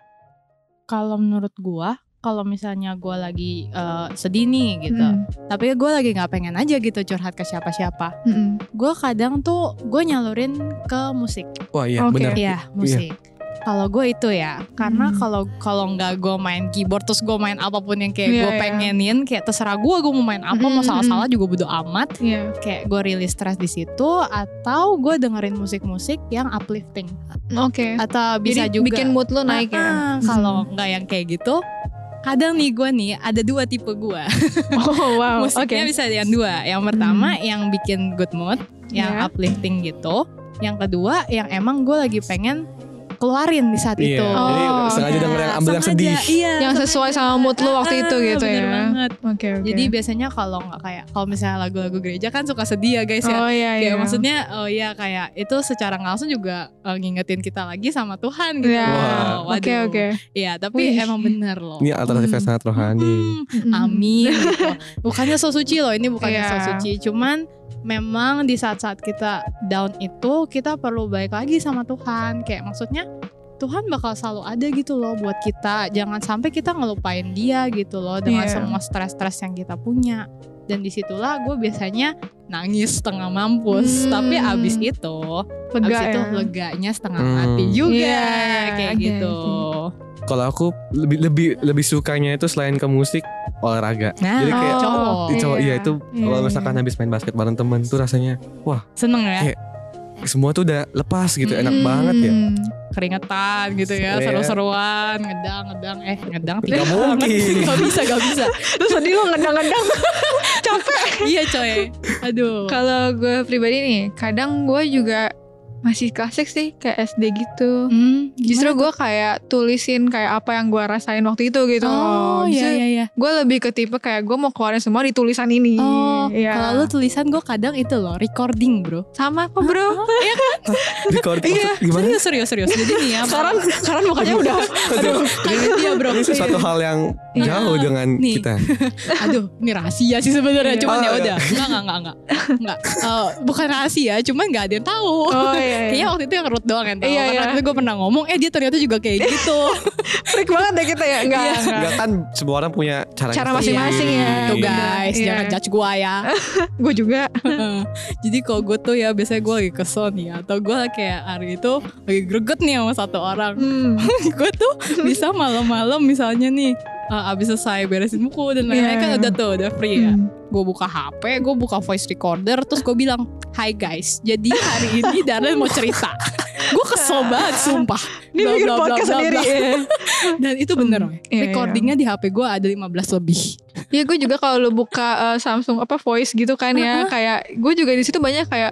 Kalau menurut gua, kalau misalnya gua lagi eh, sedih nih gitu, Hmm. tapi gue lagi nggak pengen aja gitu curhat ke siapa-siapa. Mm-mm. Gue kadang tuh gue nyalurin ke musik. Wah iya Oke. benar. Iya, musik. Kalau gue itu ya, karena Hmm. kalau kalau nggak gue main keyboard terus gue main apa pun yang kayak Iya, gue iya. pengenin, kayak terserah gue gue mau main apa, mau Mm, salah-salah juga bodo amat. Iya. Kayak gue rilis stres di situ, atau gue dengerin musik-musik yang uplifting, Oke. atau bisa Jadi juga bikin mood lo naik ya. Ah, Kalau nggak yang kayak gitu, kadang nih gue nih ada dua tipe gue. <laughs> Oh wow. <laughs> Musiknya bisa yang dua. Yang pertama yang bikin good mood, yang Iya. uplifting gitu. Yang kedua yang emang gue lagi pengen keluarin di saat Iya. itu. Jadi Oh, sengaja oke. denger yang ambil yang sedih. Iya, Yang sesuai sama mood lu waktu itu Ah, gitu bener ya. banget. Oke oke. Jadi biasanya kalau nggak kayak kalau misalnya lagu-lagu gereja kan suka sedih ya guys ya. Oh iya Kayak iya. maksudnya oh iya kayak itu secara nggak langsung juga eh, ngingetin kita lagi sama Tuhan gitu. Ya. Wah. Oke Waduh. oke. Iya, tapi Wih. emang bener loh. Ini alternatifnya Hmm. sangat rohani. Hmm, amin gitu. <laughs> Bukannya so suci loh, ini bukannya Iya. so suci, cuman memang di saat-saat kita down itu kita perlu baik lagi sama Tuhan. Kayak maksudnya Tuhan bakal selalu ada gitu loh buat kita. Jangan sampai kita ngelupain dia gitu loh dengan Iya. semua stres-stres yang kita punya. Dan di situlah gue biasanya nangis setengah mampus. Hmm. Tapi abis itu, Lega abis itu ya. leganya setengah Hmm. mati juga Iya, kayak oke, gitu. Kalau aku lebih lebih lebih sukanya itu selain ke musik olahraga. Nah, Jadi kayak cowok Di cowok iya itu Iya, kalau iya. misalkan habis main basket bareng temen tuh rasanya seneng ya. Kayak- semua tuh udah lepas gitu enak Hmm. banget ya. keringetan gitu ya, Iya. seru-seruan, ngedang, ngedang, eh ngedang Gak tidak <laughs> mungkin. gak bisa, gak bisa. <laughs> Terus tadi lu ngedang-ngedang. <laughs> iya coy, aduh. Kalau gue pribadi nih, kadang gue juga masih klasik sih kayak SD gitu. Hmm, Justru gue kayak tulisin kayak apa yang gue rasain waktu itu gitu. oh iya iya iya. Gue lebih ke tipe kayak gue mau keluarin semua di tulisan ini. Oh, Iya. kalau lu tulisan gue kadang itu loh recording bro. sama kok bro. Iya kan? Record Iya, gimana? Serius serius serius. Jadi nih ya. sekarang sekarang mukanya udah. Aduh, Kayak dia bro. ini sesuatu hal yang Iya. Jauh dengan Nih. kita. <laughs> Aduh, ini rahasia sih sebenarnya. Iya. Cuman Oh, ya iya. udah. Enggak enggak enggak enggak. Enggak. Eh, bukan rahasia, cuman nggak ada yang tahu. Oh iya. <laughs> Kayaknya iya. waktu itu yang Ruth doang yang tahu. Iya, Karena iya. waktu itu gue pernah ngomong, eh dia ternyata juga kayak gitu. <laughs> Freak banget deh kita ya. Enggak. Iya. enggak. Enggak kan semua orang punya cara Cara masing-masing ya. Tuh Iya. guys, Iya. jangan judge gue ya. Gue juga. Jadi kalau gue tuh ya biasanya gue lagi kesel nih ya, Atau gue kayak hari itu lagi greget nih sama satu orang Hmm. Gue tuh bisa malam-malam misalnya nih uh, Abis selesai beresin buku dan lain-lain Iya. kan udah tuh udah free ya Hmm. Gue buka HP, gue buka voice recorder Terus gue bilang Hai guys, jadi hari ini Darren mau cerita Gue kesel <laughs> banget sumpah Bla, bikin bla, podcast bla, sendiri. bla. <laughs> Dan itu bener Hmm. Iya, iya. Recordingnya di HP gue ada 15 lebih Iya gue juga kalau lu buka eh, Samsung apa voice gitu kan ya kayak gue juga di situ banyak kayak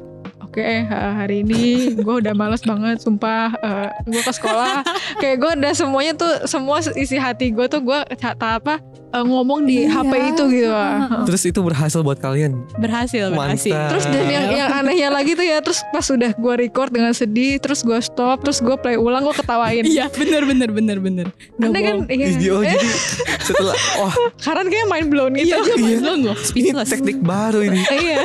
oke eh, hari ini gue udah males banget sumpah gue ke sekolah kayak gue udah semuanya tuh semua isi hati gue tuh gue kata apa eh, ngomong di Iya. HP itu gitu Heeh. Terus itu berhasil buat kalian. Berhasil, berhasil Mantap. terus dan yang, yang anehnya lagi tuh ya terus pas udah gue record dengan sedih terus gue stop terus gue play ulang gue ketawain Iya bener bener bener bener Aneh kan iya. Video jadi setelah wah Karena kayak mind blown gitu Iya dia Iya. mind blown loh ini teknik baru ini. iya.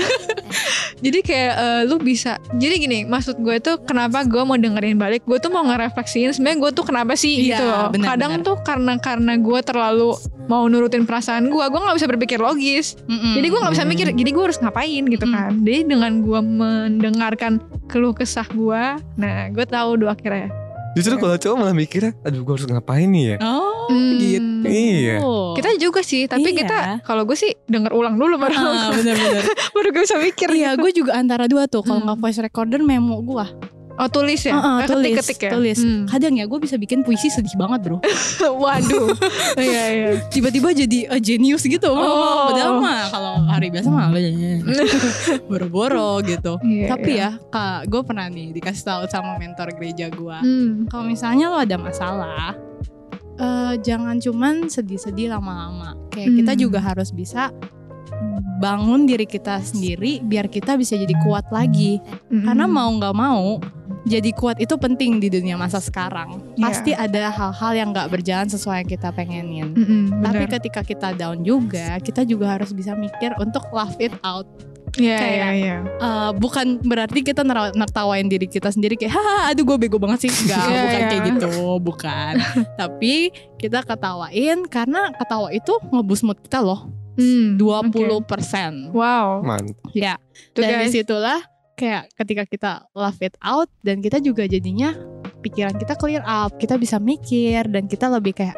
Jadi kayak eh, lu bisa. Jadi gini, maksud gue tuh kenapa gue mau dengerin balik? Gue tuh mau ngerefleksiin sebenarnya gue tuh kenapa sih Iya, gitu loh. benar, Kadang benar. tuh karena karena gue terlalu mau nurutin perasaan gue, gue nggak bisa berpikir logis. Mm-mm. Jadi gue nggak bisa mikir. Jadi gue harus ngapain gitu Mm. kan? Jadi dengan gue mendengarkan keluh kesah gue, nah gue tahu dua akhirnya. Justru kalau cowok malah mikirnya, aduh gue harus ngapain nih ya? Oh gitu Iya. Kita juga sih, tapi Iya. kita kalau gue sih denger ulang dulu baru Ah, bener-bener <laughs> baru gue bisa mikir. Iya gitu. gue juga antara dua tuh Kalau Hmm. nggak voice recorder memo gue Oh tulis ya? Heeh, Eh, tulis, Ketik-ketik ya? tulis. Hmm. Kadang ya gue bisa bikin puisi sedih banget bro <laughs> Waduh. <laughs> Iya iya. Tiba-tiba jadi a genius gitu Oh. Padahal mah kalau hari biasa mah <laughs> Boro-boro gitu Iya, Tapi iya. ya kak gue pernah nih dikasih tahu sama mentor gereja gue Hmm. Kalau misalnya lo ada masalah eh, Jangan cuman sedih-sedih lama-lama Kayak kita Hmm. juga harus bisa bangun diri kita sendiri biar kita bisa jadi kuat lagi karena Hmm. mau nggak mau jadi kuat itu penting di dunia masa sekarang Iya. pasti ada hal-hal yang nggak berjalan sesuai yang kita pengenin Mm-mm, tapi ketika kita down juga kita juga harus bisa mikir untuk laugh it out Iya kayak- iya iya. Eh, bukan berarti kita nertawain diri kita sendiri kayak haha aduh gue bego banget sih enggak Iya, bukan iya. kayak gitu bukan <laughs> tapi kita ketawain karena ketawa itu ngebus mood kita loh Hmm, 20% Wow. Mantap. ya Tuh dan guys. di situlah kayak ketika kita laugh it out dan kita juga jadinya pikiran kita clear up kita bisa mikir dan kita lebih kayak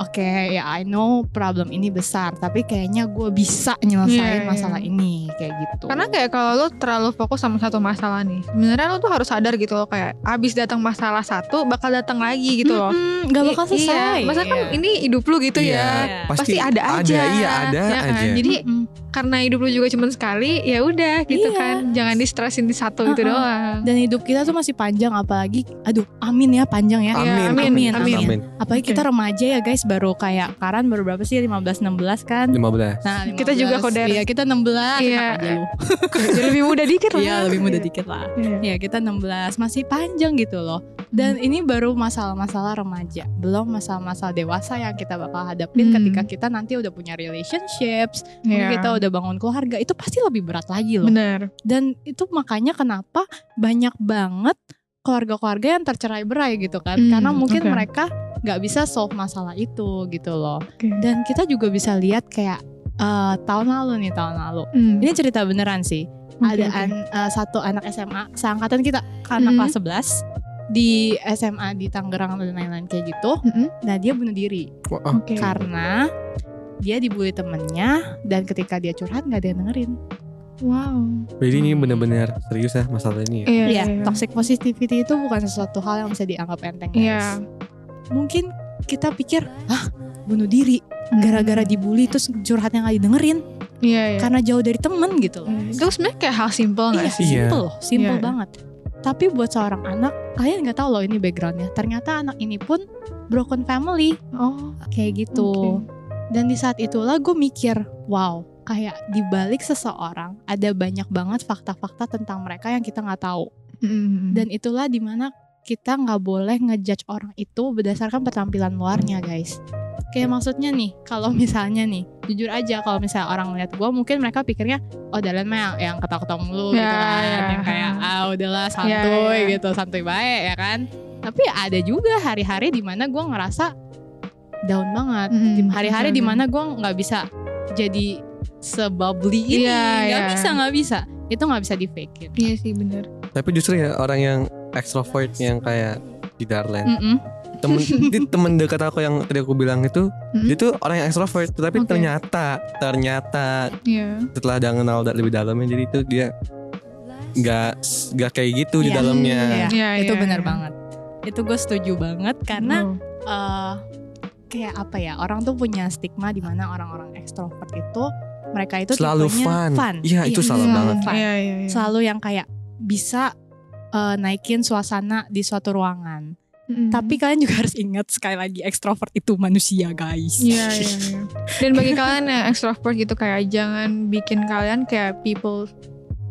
oke ya I know problem ini besar tapi kayaknya gue bisa nyelesain Iya, iya. masalah ini kayak gitu Karena kayak kalau lo terlalu fokus sama satu masalah nih, sebenarnya lo tuh harus sadar gitu loh kayak abis datang masalah satu bakal datang lagi gitu loh. Mm-mm, nggak bakal I- selesai Iya, masa kan Iya. ini hidup lu gitu Iya, ya. Pasti ada aja. iya ada Ya kan? aja. Jadi Mm-mm. karena hidup lu juga cuma sekali, ya udah gitu Iya. kan. Jangan di-stressin di satu itu Uh-uh. doang. dan hidup kita tuh masih panjang apalagi aduh amin ya panjang ya Iya, Amin, amin, amin, amin. amin. apalagi kita remaja ya guys baru kayak Karan baru berapa sih 15 16 kan 15. Nah, Kita juga 15. koder. Iya, kita 16. Iya. <laughs> Jadi lebih muda dikit lah. Iya, lebih muda dikit lah. Iya. Ya, kita 16, masih panjang gitu loh. Dan ini baru masalah-masalah remaja, belum masalah-masalah dewasa yang kita bakal hadapin Hmm. ketika kita nanti udah punya relationships, Iya. kita udah bangun keluarga, itu pasti lebih berat lagi loh. Bener. Dan itu makanya kenapa banyak banget keluarga-keluarga yang tercerai-berai gitu kan. Hmm, Karena mungkin oke. mereka nggak bisa solve masalah itu gitu loh. Oke. Dan kita juga bisa lihat kayak eh, tahun lalu nih, tahun lalu. Hmm. Ini cerita beneran sih. Oke, ada oke. an- eh, satu anak SMA seangkatan kita, anak Mhm. kelas 11 di SMA di Tangerang dan lain-lain kayak gitu. Mm-mm. Nah dia bunuh diri Oke. karena dia dibully temennya dan ketika dia curhat nggak ada yang dengerin. Wow. jadi ini benar-benar serius ya masalah ini ya. Iya. Iya, toxic positivity itu bukan sesuatu hal yang bisa dianggap enteng. Iya. Mungkin kita pikir, ah bunuh diri Hmm. gara-gara dibully terus curhatnya nggak didengerin Iya, iya. karena jauh dari temen gitu loh. Hmm. Itu sebenarnya kayak hal simpel Iya, sih? Iya. simple loh, simple Iya. banget. Tapi buat seorang anak, kalian nggak tahu loh ini backgroundnya. Ternyata anak ini pun broken family Oh. kayak gitu. Dan di saat itulah gue mikir, wow, kayak di balik seseorang ada banyak banget fakta-fakta tentang mereka yang kita nggak tahu. Mm. Dan itulah di mana kita nggak boleh ngejudge orang itu berdasarkan penampilan luarnya, guys. Kayak maksudnya nih, kalau <laughs> misalnya nih, jujur aja kalau misalnya orang ngeliat gue, mungkin mereka pikirnya, oh Dalen mah yang, yang ketawa-ketawa mulu gitu Ya, kan, ya. yang kayak ah udahlah Ya, santuy ya. gitu, santuy baik ya kan. Tapi ada juga hari-hari di mana gue ngerasa down banget, Mm, Di- hari-hari oke. di mana gue nggak bisa jadi sebubbly ini, Iya, nggak iya. bisa nggak bisa, itu nggak bisa di fake gitu. Iya sih bener. Tapi justru ya orang yang extrovert yang kayak di Darlen. Mm-mm. Temen <laughs> temen dekat aku yang tadi aku bilang itu, Mm. dia tuh orang yang extrovert, tapi Oke. ternyata ternyata Iya. setelah dia kenal lebih dalamnya jadi itu dia nggak nggak kayak gitu di Iya. dalamnya. Iya, Iya, itu iya. benar banget. Itu gue setuju banget karena Oh. eh kayak apa ya orang tuh punya stigma di mana orang-orang ekstrovert itu mereka itu Selalu tipenya fun. Iya, itu salah Iya, banget. fun. Iya, iya, iya. Selalu yang kayak bisa eh, naikin suasana di suatu ruangan. Mm. Tapi kalian juga harus ingat sekali lagi ekstrovert itu manusia guys. Iya, iya, iya. Dan bagi kalian yang extrovert gitu kayak jangan bikin kalian kayak people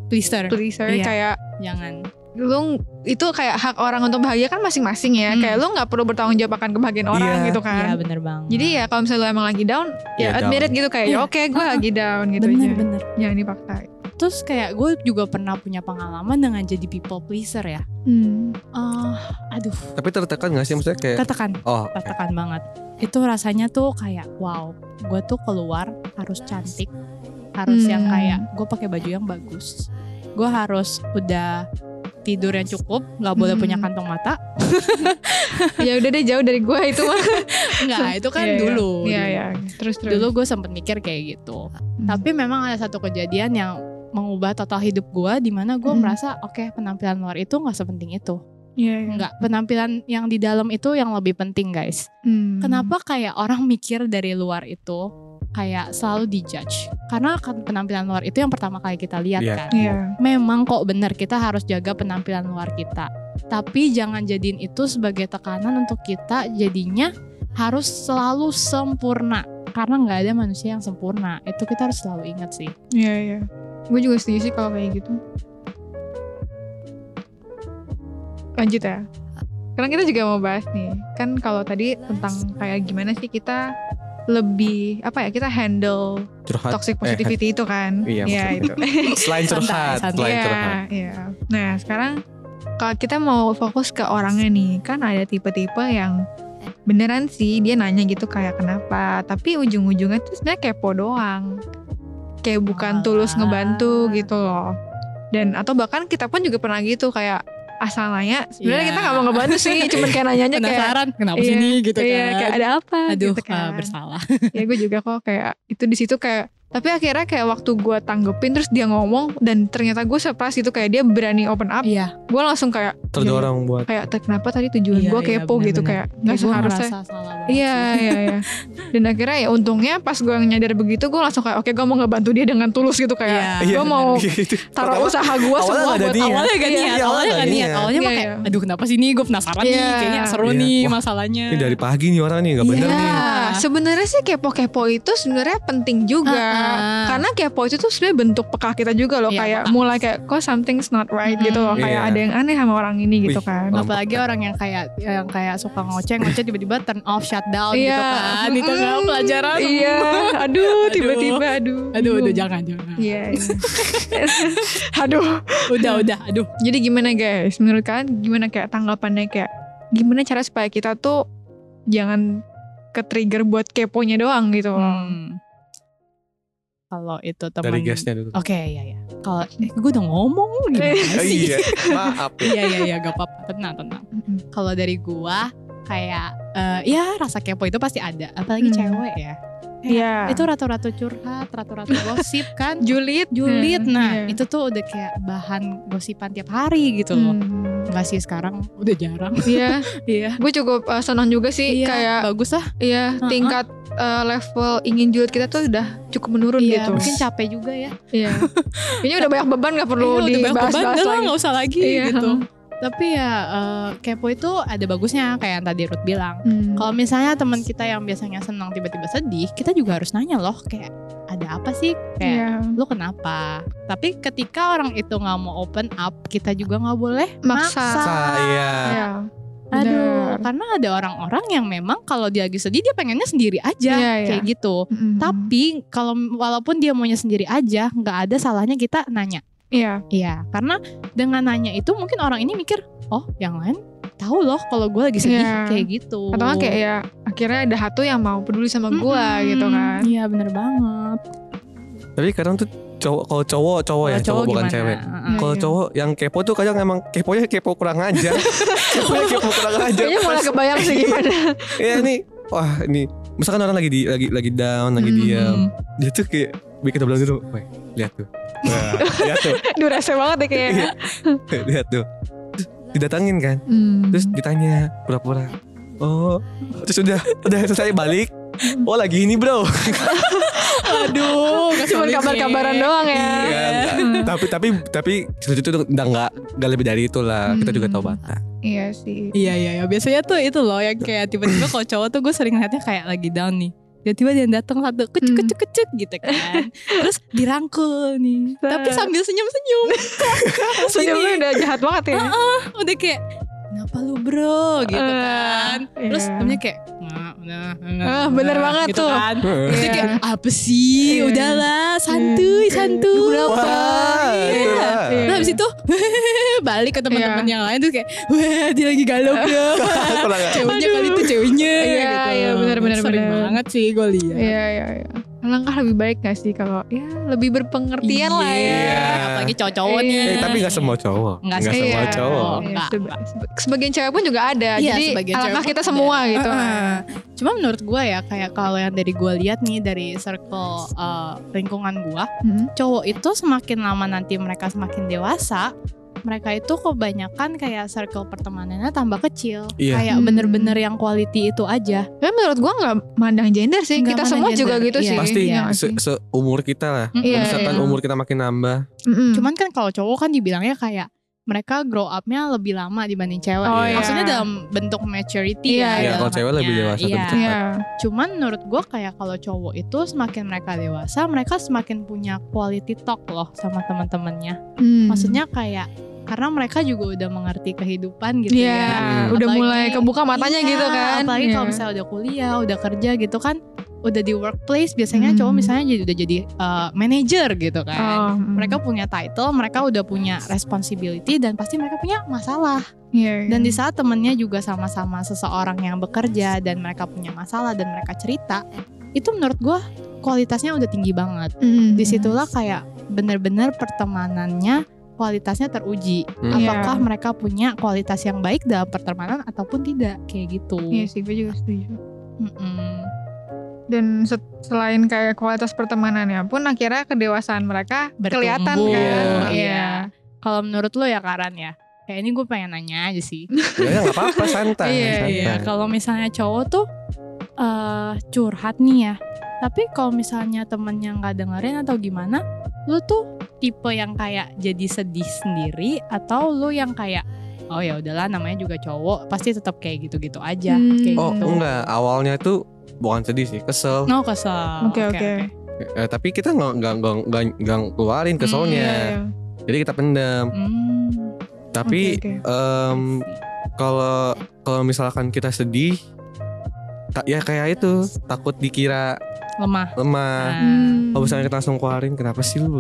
Pleaser, pleaser Iya. kayak jangan. lu itu kayak hak orang untuk bahagia kan masing-masing ya. Hmm. Kayak lu nggak perlu bertanggung jawab akan kebahagiaan orang Iya. gitu Iya kan. bener banget. Jadi ya kalau misalnya lu emang lagi down, ya, Ya, admit down. it gitu kayak ya Iya. oke gue Ah, lagi down gitu bener aja. bener. Jangan dipaksa. Terus kayak gue juga pernah punya pengalaman dengan jadi people pleaser ya. Hmm. Eh, aduh, Tapi tertekan gak sih maksudnya kayak katakan. oh tertekan banget itu rasanya tuh kayak wow gue tuh keluar harus cantik harus Hmm. yang kayak gue pakai baju yang bagus gue harus udah tidur yang cukup nggak boleh Hmm. punya kantong mata <laughs> ya udah deh jauh dari gue itu mah. nggak itu kan Iya, iya. dulu Iya dulu. iya. Terus terus. dulu gue sempet mikir kayak gitu Hmm. tapi memang ada satu kejadian yang mengubah total hidup gue di mana gue Hmm. merasa oke penampilan luar itu nggak sepenting itu Iya, iya. nggak penampilan yang di dalam itu yang lebih penting guys Hmm. Kenapa kayak orang mikir dari luar itu kayak selalu dijudge? Karena kan penampilan luar itu yang pertama kali kita lihat Iya. kan. Iya. Memang kok benar kita harus jaga penampilan luar kita. Tapi jangan jadiin itu sebagai tekanan untuk kita jadinya harus selalu sempurna. Karena nggak ada manusia yang sempurna. Itu kita harus selalu ingat sih. Iya iya. Gue juga setuju sih kalau kayak gitu. Lanjut ya. Sekarang kita juga mau bahas nih. Kan kalau tadi tentang kayak gimana sih kita lebih apa ya kita handle curhat toxic eh, positivity itu kan. Iya, itu. <laughs> selain Santai, curhat santai. selain curhat iya. Nah, sekarang kalau kita mau fokus ke orangnya nih, kan ada tipe-tipe yang beneran sih dia nanya gitu kayak kenapa, tapi ujung-ujungnya tuh sebenarnya kepo doang. Kayak bukan tulus ngebantu gitu loh. Dan atau bahkan kita pun juga pernah gitu kayak asal nanya. Sebenarnya Iya. kita nggak mau ngebantu sih, <laughs> cuman kayak nanya aja kayak Penasaran kenapa Iya, sini gitu iya, kan. kayak ada apa Aduh, gitu kan. ah, bersalah. ya gue juga kok kayak itu di situ kayak tapi akhirnya kayak waktu gue tanggepin terus dia ngomong dan ternyata gue surprise itu kayak dia berani open up Iya. gue langsung kayak Terdorong buat kayak "Tek, kenapa tadi tujuan Iya, gue iya, kepo gitu bener-bener. kayak nggak Kayak gua seharusnya iya sih. iya iya <laughs> dan akhirnya ya untungnya pas gue nyadar begitu gue langsung kayak oke gue mau ngebantu dia dengan tulus gitu kayak Iya. gue mau <laughs> Gitu. taruh Pertama, usaha gue semua nggak buat niat. Awalnya gak Iya, niat, iya, awalnya awalnya gak nggak niat. Awalnya mah Iya, kayak, iya. aduh kenapa sih nih gue penasaran nih, Iya. kayaknya seru Iya. nih Wah, masalahnya. Ini dari pagi nih orang nih nggak bener Iya. nih. Sebenarnya sih kepo-kepo itu sebenarnya penting juga. Uh-uh. Karena kepo itu tuh sebenarnya bentuk peka kita juga loh. Iya, kayak peka. mulai kayak kok something's not right gitu loh. Kayak Iya. ada yang aneh sama orang ini gitu Wih, kan. orang Apalagi orang yang kayak yang kayak suka ngoceh ngoceh tiba-tiba turn off shutdown Iya. gitu kan di tengah Mm-mm. pelajaran. Iya, aduh Aduh. tiba-tiba aduh. Aduh, udah jangan jangan. Iya. iya. <laughs> <laughs> aduh. Udah udah, aduh. Jadi gimana guys? Menurut kalian gimana kayak tanggapannya kayak gimana cara supaya kita tuh jangan ke trigger buat keponya doang gitu loh. Hmm. Kalau itu teman Dari gasnya dulu. Oke, ya ya. Kalau eh, gue udah ngomong gimana Oh, sih? iya, maaf ya. Iya iya iya gak apa-apa tenang tenang. Kalau dari gua kayak eh, ya rasa kepo itu pasti ada, apalagi Hmm. cewek ya. Iya. Itu ratu-ratu curhat, ratu-ratu gosip kan. <laughs> julid, Julid, Hmm, nah iya. itu tuh udah kayak bahan gosipan tiap hari gitu loh. Hmm. Enggak sih sekarang udah jarang. Iya, <laughs> Iya. gue cukup uh, senang juga sih Iya, kayak bagus lah. iya Uh-uh. tingkat uh, level ingin julid kita tuh udah cukup menurun Iya, gitu. mungkin capek juga ya. Iya. Kayaknya udah banyak beban gak perlu Iya, udah banyak beban, dibahas-bahas udah lah, lagi. nggak usah lagi Iya. gitu. Tapi ya eh, kepo itu ada bagusnya kayak yang tadi Ruth bilang. Hmm. Kalau misalnya teman kita yang biasanya senang tiba-tiba sedih, kita juga harus nanya loh kayak ada apa sih? Kayak Iya. lu kenapa? Tapi ketika orang itu nggak mau open up, kita juga nggak boleh Maksa. Sa, iya. Iya. Benar. karena ada orang-orang yang memang kalau dia lagi sedih dia pengennya sendiri aja Iya, iya. kayak gitu. Mm-mm. Tapi kalau walaupun dia maunya sendiri aja, nggak ada salahnya kita nanya. Iya. Iya, karena dengan nanya itu mungkin orang ini mikir, oh yang lain tahu loh kalau gue lagi sedih Iya. kayak gitu. Atau kan kayak ya akhirnya ada satu yang mau peduli sama gua Mm-mm. gitu kan. Iya bener banget. Tapi kadang tuh cowok kalau cowok cowok ya Kalau cowok, bukan gimana? cewek. Kalau Iya. cowok yang kepo tuh kadang emang keponya kepo kurang aja. <laughs> keponya kepo kurang aja. Kayaknya malah Pas- kebayang sih gimana. <laughs> Iya nih, wah ini misalkan orang lagi di lagi lagi down, lagi Hmm. diam, dia tuh kayak bikin bilang dulu, weh lihat tuh, Wah, lihat tuh, <laughs> Duh rese banget ya kayaknya. <laughs> lihat tuh, didatangin kan, Hmm. terus ditanya pura-pura, oh, terus udah udah selesai balik, <laughs> oh lagi ini bro, <laughs> Aduh, Cuman kabar-kabaran doang ya. Iya, enggak. tapi tapi tapi itu tuh udah nggak nggak lebih dari itu lah, kita juga tahu Hmm. batas. Iya sih. Iya iya iya. Biasanya tuh itu loh yang kayak tiba-tiba kalau cowok tuh gue sering liatnya kayak lagi down nih. Tiba-tiba dia datang satu kecuk Hmm. kecuk kecuk gitu kan. Terus dirangkul nih. Tapi sambil senyum-senyum. <laughs> Senyumnya udah jahat banget ya. Udah kayak kenapa lu bro gitu Eh, kan. Terus iya. temennya kayak nah, nah, nah, Ah, bener nah, banget gitu tuh. Kan. Heeh. Terus Iya. kayak apa sih? Iya. Udahlah, santuy, Iya. santuy. Wah, Iya. itulah. Iya. Nah habis itu <laughs> balik ke teman-teman Iya. yang lain tuh kayak wah dia lagi galau bro. <laughs> Ceweknya kali itu ceweknya Iya, gitu. iya, benar, benar, Sering benar. banget sih gue lihat. Iya iya iya. Alangkah lebih baik gak sih kalau ya lebih berpengertian lah ya. Iya. Apalagi cowok-cowok nih. Eh, tapi nggak semua cowok, Nggak nggak semua. Iya. cowok. Oh, Iya, sebagian cewek pun juga ada. Iya, Jadi sebagian cewek alangkah kita ada. semua gitu kan. Heeh. Cuma menurut gue ya kayak kalau yang dari gue lihat nih dari circle uh, lingkungan gue, Hmm. cowok itu semakin lama nanti mereka semakin dewasa, mereka itu kebanyakan kayak circle pertemanannya tambah kecil. Iya. Kayak Hmm. bener-bener yang quality itu aja. Tapi menurut gua nggak mandang gender sih. Nggak kita semua juga gender. gitu Iya. sih. Pasti Iya nggak se seumur kita lah. Iya, Misalkan iya. umur kita makin nambah, Mm-mm. Cuman kan kalau cowok kan dibilangnya kayak mereka grow up-nya lebih lama dibanding cewek. Oh, iya. Maksudnya dalam bentuk maturity Iya, ya. iya. Kalau cewek lebih dewasa, lebih Iya. cepat. Iya. Cuman menurut gue kayak kalau cowok itu semakin mereka dewasa, mereka semakin punya quality talk loh sama teman-temannya. Hmm. Maksudnya kayak karena mereka juga udah mengerti kehidupan gitu Iya, ya. Hmm. udah Apalagi- mulai kebuka matanya Iya, gitu kan. Apalagi Iya. kalau misalnya udah kuliah, udah kerja gitu kan, udah di workplace biasanya Hmm. cowok misalnya jadi udah jadi uh, manager gitu kan. Oh, mm. Mereka punya title, mereka udah punya responsibility dan pasti mereka punya masalah. Iya, iya. Dan di saat temennya juga sama-sama seseorang yang bekerja dan mereka punya masalah dan mereka cerita, itu menurut gua kualitasnya udah tinggi banget. Mm. Di situlah kayak bener-bener pertemanannya kualitasnya teruji. Hmm. Apakah Iya. mereka punya kualitas yang baik dalam pertemanan ataupun tidak kayak gitu. Iya sih, gue juga setuju. Mm-mm. Dan set- selain kayak kualitas pertemanannya pun akhirnya kedewasaan mereka kelihatan Bertumbuh, kan. Iya. Kalau menurut lo ya Karan ya, kayak ini gue pengen nanya aja sih. Ya nggak apa-apa <laughs> santai. Iya, santai. Iya, kalau misalnya cowok tuh eh curhat nih ya. Tapi kalau misalnya temennya nggak dengerin atau gimana, lu tuh tipe yang kayak jadi sedih sendiri atau lu yang kayak oh ya udahlah namanya juga cowok pasti tetap kayak gitu-gitu aja Hmm. kayak Oh gitu. enggak, awalnya tuh bukan sedih sih, kesel. No kesel. Oke, oke. Eh, tapi kita nggak nggak nggak nggak nggak keluarin keselnya. Iya, iya. Jadi kita pendam. Hmm, Tapi Oke, oke. em, kalau kalau misalkan kita sedih, ta- ya kayak itu takut dikira lemah. lemah. Hmm. Kalau misalnya kita langsung keluarin, kenapa sih lu?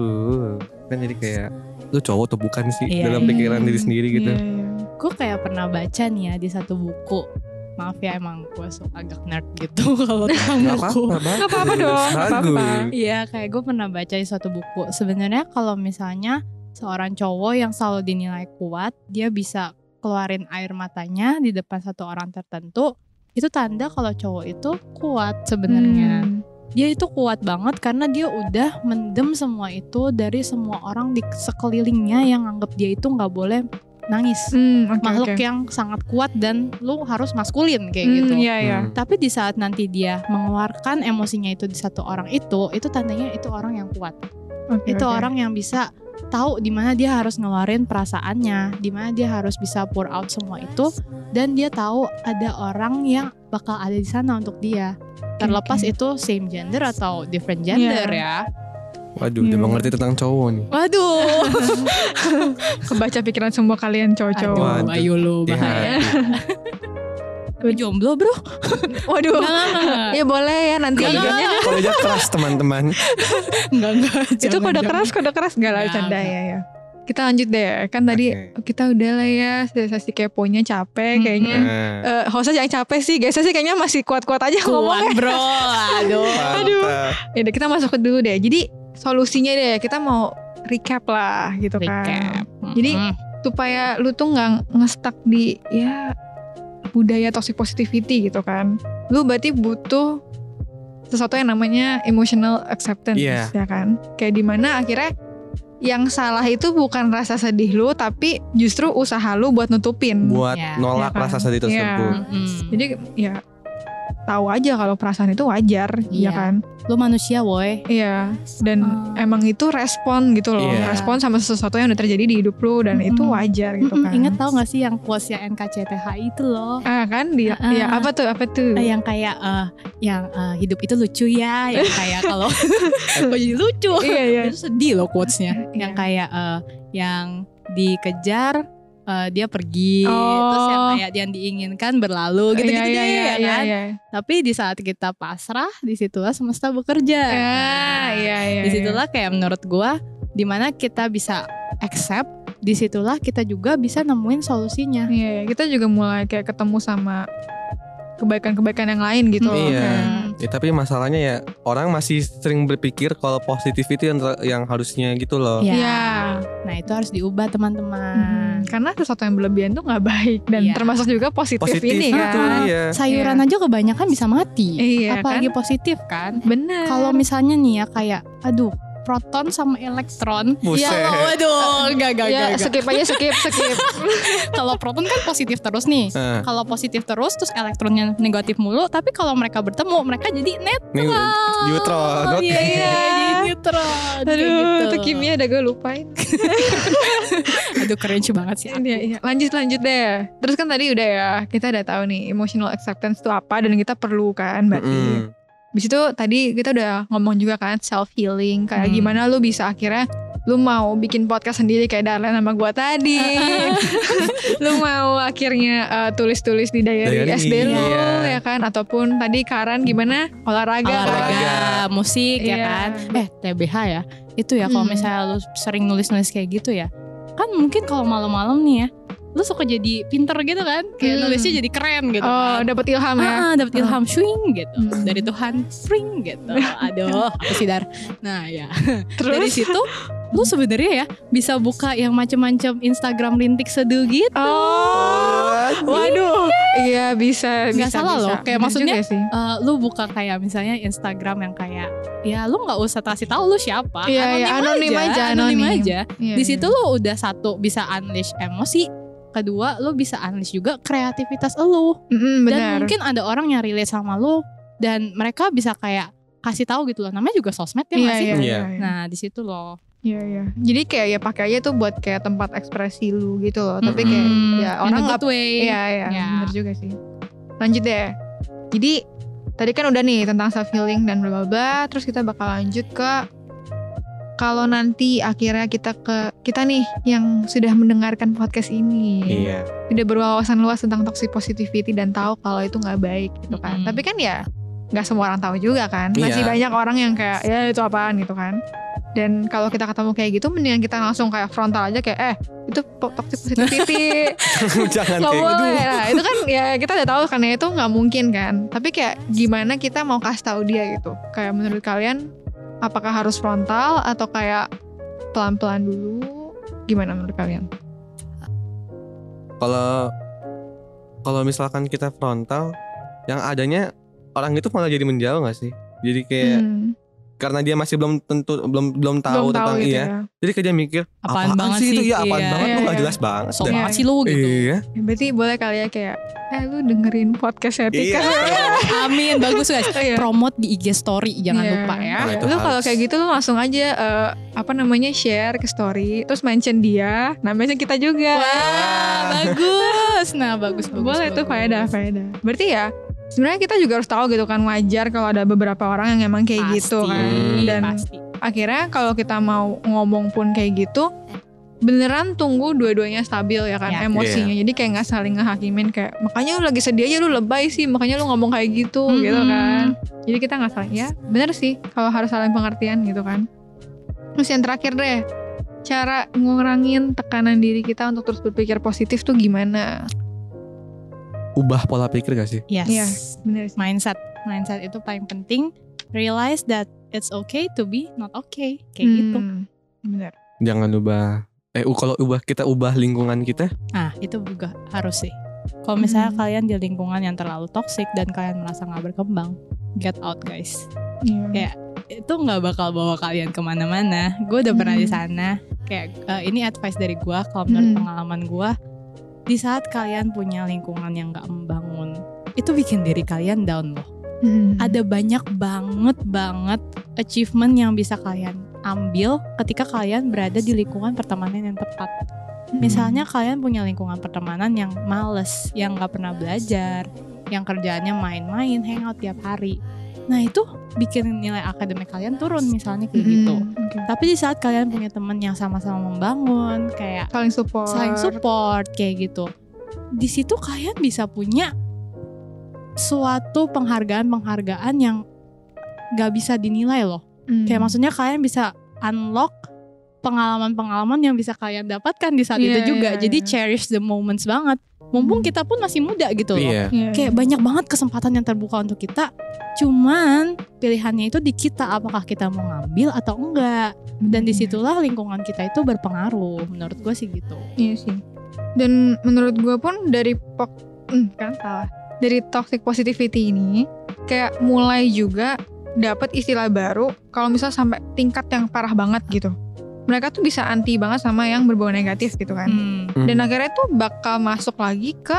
Kan jadi kayak lu cowok atau bukan sih Iya, dalam iya. pikiran diri sendiri gitu. Iya, iya. gue kayak pernah baca nih ya di satu buku. Maaf ya emang gue suka agak nerd gitu <laughs> kalau tentang buku. apa-apa, Gak apa-apa dong, gak apa-apa. Iya, kayak gue pernah baca di suatu buku. Sebenarnya kalau misalnya seorang cowok yang selalu dinilai kuat, dia bisa keluarin air matanya di depan satu orang tertentu, itu tanda kalau cowok itu kuat sebenarnya. Hmm. Dia itu kuat banget karena dia udah mendem semua itu dari semua orang di sekelilingnya yang anggap dia itu nggak boleh nangis. Hmm, oke, Makhluk oke. yang sangat kuat dan lu harus maskulin kayak Hmm, gitu. Iya, iya. Hmm. Tapi di saat nanti dia mengeluarkan emosinya itu di satu orang itu, itu tandanya itu orang yang kuat. Oke, itu oke. orang yang bisa tahu di mana dia harus ngeluarin perasaannya, di mana dia harus bisa pour out semua itu, dan dia tahu ada orang yang bakal ada di sana untuk dia. Terlepas oke. itu same gender atau different gender Iya. ya. Waduh, udah Iya. mengerti tentang cowok nih. Waduh, <laughs> Kebaca pikiran semua kalian cowok-cowok. aduh, ayo lu Iya. bahaya. Tapi jomblo bro? <laughs> Waduh. Enggak, enggak, enggak. Ya boleh ya nanti Enggak, enggak. Kalau aja keras teman-teman. <laughs> Enggak, enggak. Itu jangan, kode jangan. keras, kode keras gak lah Enggak, canda enggak. ya ya. Kita lanjut deh. Kan tadi kita udah lah ya sesi keponya capek Mm-mm. kayaknya. Eh, hostnya jangan capek sih, guys sih kayaknya masih kuat-kuat aja ngomongnya. Kuat bro, <laughs> aduh. mantap. Ya udah, kita masuk ke dulu deh. Jadi solusinya deh, kita mau recap lah gitu kan. Recap. Jadi, Mm-mm. Supaya lu tuh nggak ngestak di ya budaya toxic positivity gitu kan. Lu berarti butuh sesuatu yang namanya emotional acceptance Iya. ya kan. Kayak di mana akhirnya yang salah itu bukan rasa sedih lu tapi justru usaha lu buat nutupin. Buat Ya. nolak Ya kan? rasa sedih tersebut. Iya. Mm-mm. Jadi ya tahu aja kalau perasaan itu wajar, Iya. ya kan? Lu manusia woi. Iya. Dan Oh. emang itu respon gitu loh, Iya. respon sama sesuatu yang udah terjadi di hidup lu dan itu Mm-mm. wajar gitu kan. Ingat tau gak sih yang quotesnya NKCTHI itu loh Ah kan dia, Ah. ya apa tuh apa tuh? Eh, Yang kayak eh, Yang eh, hidup itu lucu ya Yang <laughs> kayak kalau <laughs> Kok jadi lucu iya iya. Itu sedih loh quotesnya Iya. Yang kayak eh, Yang dikejar eh, Dia pergi Oh. Terus yang kayak Yang diinginkan berlalu Gitu-gitu Iya, iya, deh iya, ya iya, kan iya. Tapi di saat kita pasrah Di situlah semesta bekerja Ah, Nah, iya iya. di situlah kayak menurut gua di mana kita bisa accept di situlah kita juga bisa nemuin solusinya Iya, iya. kita juga mulai kayak ketemu sama kebaikan-kebaikan yang lain gitu loh. Iya. Kayak, Ya, tapi masalahnya ya orang masih sering berpikir kalau positif itu yang yang harusnya gitu loh. ya Iya. nah itu harus diubah Hmm, teman-teman karena sesuatu yang berlebihan tuh nggak baik dan Iya. termasuk juga positif, Positif ini itu kan. dia. sayuran aja kebanyakan bisa mati Iya apalagi kan? positif kan Bener. kalau misalnya nih ya kayak aduh proton sama elektron Buset. ya waduh enggak enggak ya enggak, skip aja skip skip. <laughs> kalau proton kan positif terus nih Nah, kalau positif terus terus elektronnya negatif mulu tapi kalau mereka bertemu mereka jadi net nih neutron. Oke. Iya, iya, jadi <laughs> neutron. Kayak Aduh, gitu. itu kimia udah gue lupain. <laughs> Aduh keren banget sih. Iya, iya. Lanjut lanjut deh. Terus kan tadi udah ya, kita udah tahu nih emotional acceptance itu apa dan kita perlu kan berarti. Mm-mm. Habis itu tadi kita udah ngomong juga kan self healing kayak Hmm. gimana lu bisa akhirnya lu mau bikin podcast sendiri kayak Darlan sama gua tadi. <laughs> <laughs> lu mau akhirnya uh, tulis-tulis di diary, Diary, SD lu iya. ya kan ataupun tadi Karan gimana olahraga, kan? Olahraga, musik ya Iya. kan. Eh TBH ya. Itu ya kalau Hmm. misalnya lu sering nulis-nulis kayak gitu ya. Kan mungkin kalau malam-malam nih ya. Lu suka jadi pinter gitu kan. Kayak Hmm. nulisnya jadi keren gitu Oh, kan. dapat ilham ya. Ah, dapat ilham swing gitu Hmm. dari Tuhan spring gitu. <laughs> Aduh, apa sih dar? Nah ya dari Terus situ lu sebenarnya ya bisa buka yang macam-macam Instagram rintik seduh gitu. Oh, waduh, iya bisa, Nggak bisa, salah bisa. loh. Kayak maksudnya, sih. Eh, lu buka kayak misalnya Instagram yang kayak ya lu nggak usah kasih tahu lu siapa Iya, iya, anonim aja, anonim anonim. aja Iya, di iya. situ lu udah satu bisa unleash emosi kedua lu bisa unleash juga kreativitas lu Mm-mm, dan benar. mungkin ada orang yang relate sama lu dan mereka bisa kayak kasih tahu gitu loh namanya juga sosmed ya nggak Iya, sih iya, Iya. iya, iya. nah di situ loh Iya iya. Jadi kayak ya pakai aja tuh buat kayak tempat ekspresi lu gitu loh. Tapi kayak Mm-mm. ya orang nggak way Iya iya. Ya. Bener juga sih. Lanjut deh. Jadi tadi kan udah nih tentang self healing dan bla bla bla. Terus kita bakal lanjut ke kalau nanti akhirnya kita ke kita nih yang sudah mendengarkan podcast ini Iya. udah berwawasan luas tentang toxic positivity dan tahu kalau itu nggak baik gitu kan. Mm-mm. Tapi kan ya nggak semua orang tahu juga kan. Masih Iya. banyak orang yang kayak ya itu apaan gitu kan. Dan kalau kita ketemu kayak gitu mendingan kita langsung kayak frontal aja kayak eh itu toxic positivity <laughs> Jangan kayak boleh. gitu. Nah, itu kan ya kita udah tahu kan ya itu nggak mungkin kan. Tapi kayak gimana kita mau kasih tahu dia gitu. Kayak menurut kalian apakah harus frontal atau kayak pelan-pelan dulu? Gimana menurut kalian? Kalau kalau misalkan kita frontal, yang adanya orang itu malah jadi menjauh nggak sih? Jadi kayak Hmm, karena dia masih belum tentu belum belum tahu belum tentang gitu iya. ya. Jadi kayak dia mikir Apaan banget sih itu ya apaan Iya. banget lu Iya, nggak iya. jelas banget. so Dan- Iya. sih lu gitu Iya. Ya, berarti boleh kali ya kayak eh lu dengerin podcast etika. Iya. <laughs> amin bagus guys Oh, <laughs> iya. promote di IG story jangan Iya. lupa ya Nah, itu lu kalau kayak gitu lu langsung aja eh, apa namanya share ke story terus mention dia namanya kita juga Wah, bagus. Nah, bagus bagus. boleh tuh bagus. faedah faedah berarti ya sebenarnya kita juga harus tahu gitu kan wajar kalau ada beberapa orang yang emang kayak Pasti, gitu kan. Dan pasti. akhirnya kalau kita mau ngomong pun kayak gitu beneran tunggu dua-duanya stabil ya kan Ya. emosinya. Jadi kayak nggak saling ngehakimin kayak makanya lu lagi sedih aja lu lebay sih makanya lu ngomong kayak gitu Mm-mm. gitu kan. Jadi kita nggak saling ya bener sih kalau harus saling pengertian gitu kan. Terus yang terakhir deh cara ngurangin tekanan diri kita untuk terus berpikir positif tuh gimana Ubah pola pikir gak sih? Yes. Iya. bener sih Mindset. Mindset itu paling penting. Realize that it's okay to be not okay. Kayak gitu. Hmm, bener Jangan ubah eh u- kalau ubah kita ubah lingkungan kita Nah, itu juga harus sih. Kalau misalnya Hmm. kalian di lingkungan yang terlalu toxic dan kalian merasa nggak berkembang, get out guys. Iya. Kayak itu nggak bakal bawa kalian ke mana-mana. Gue udah pernah di Hmm. sana. Kayak eh, ini advice dari gue. Kalau menurut Hmm. pengalaman gue, di saat kalian punya lingkungan yang nggak membangun, itu bikin diri kalian down loh. Hmm. Ada banyak banget banget achievement yang bisa kalian ambil ketika kalian berada di lingkungan pertemanan yang tepat. Hmm. Misalnya kalian punya lingkungan pertemanan yang males, yang nggak pernah belajar, yang kerjaannya main-main, hangout tiap hari. Nah itu bikin nilai akademik kalian turun misalnya kayak Hmm, gitu. oke. Tapi di saat kalian punya temen yang sama-sama membangun, kayak saling support saling support kayak gitu, di situ kalian bisa punya suatu penghargaan-penghargaan yang nggak bisa dinilai loh. Hmm. Kayak maksudnya kalian bisa unlock pengalaman-pengalaman yang bisa kalian dapatkan di saat Iya, itu juga. iya, Jadi iya. cherish the moments banget. Mumpung kita pun masih muda gitu loh. Iya. Iya, Kayak iya. banyak banget kesempatan yang terbuka untuk kita. Cuman pilihannya itu di kita apakah kita mau ngambil atau enggak. Dan di situlah lingkungan kita itu berpengaruh. Menurut gue sih gitu. Iya sih. Dan menurut gue pun dari pok, hmm, kan salah. Dari toxic positivity ini kayak mulai juga dapat istilah baru kalau misal sampai tingkat yang parah banget gitu. Mereka tuh bisa anti banget sama yang berbau negatif gitu kan. Hmm. Hmm. Dan akhirnya tuh bakal masuk lagi ke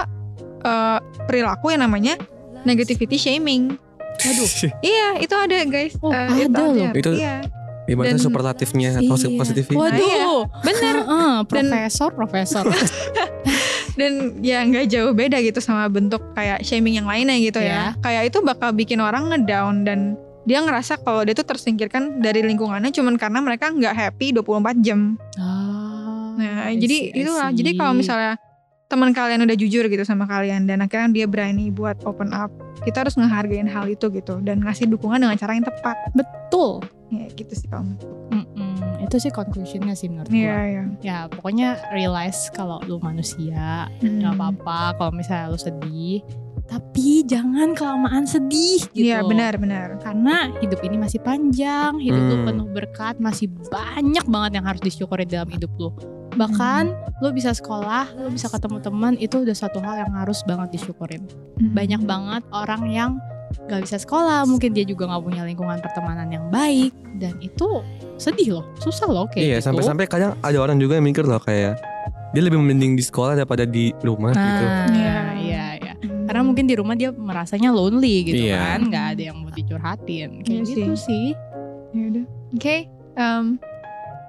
eh, perilaku yang namanya negativity shaming. Waduh. <laughs> Iya, itu ada guys. Oh, Eh, ada loh. ada. Itu- Iya. Ibaratnya Dan- superlatifnya Iya. positivity. Nah, iya. Waduh. Bener. <laughs> Heeh, profesor, profesor. <laughs> dan ya nggak jauh beda gitu sama bentuk kayak shaming yang lainnya gitu ya. Iya. Kayak itu bakal bikin orang ngedown dan dia ngerasa kalau dia tuh tersingkirkan dari lingkungannya cuman karena mereka nggak happy 24 jam. Ah, Nah, I jadi I itulah. see. Jadi kalau misalnya teman kalian udah jujur gitu sama kalian dan akhirnya dia berani buat open up, kita harus ngehargain hal itu gitu dan ngasih dukungan dengan cara yang tepat. betul. Ya gitu sih kalau gue. Mm-mm, itu sih conclusionnya sih menurut Iya, gua. iya. Ya pokoknya realize kalau lu manusia Hmm. nggak apa-apa kalau misalnya lu sedih tapi jangan kelamaan sedih gitu. Iya benar-benar. Karena hidup ini masih panjang, hidup lu Hmm. penuh berkat, masih banyak banget yang harus disyukuri dalam hidup lu. Bahkan lu bisa sekolah, lu bisa ketemu teman, itu udah satu hal yang harus banget disyukurin. Banyak banget orang yang gak bisa sekolah, mungkin dia juga gak punya lingkungan pertemanan yang baik, dan itu sedih loh, susah loh kayak Iya, gitu. sampai-sampai kadang ada orang juga yang mikir loh kayak dia lebih mending di sekolah daripada di rumah gitu. Nah, iya, iya. Karena mungkin di rumah dia merasanya lonely gitu Iya. kan, nggak ada yang mau dicurhatin, kayak Iya gitu sih. Ya udah. Oke, um,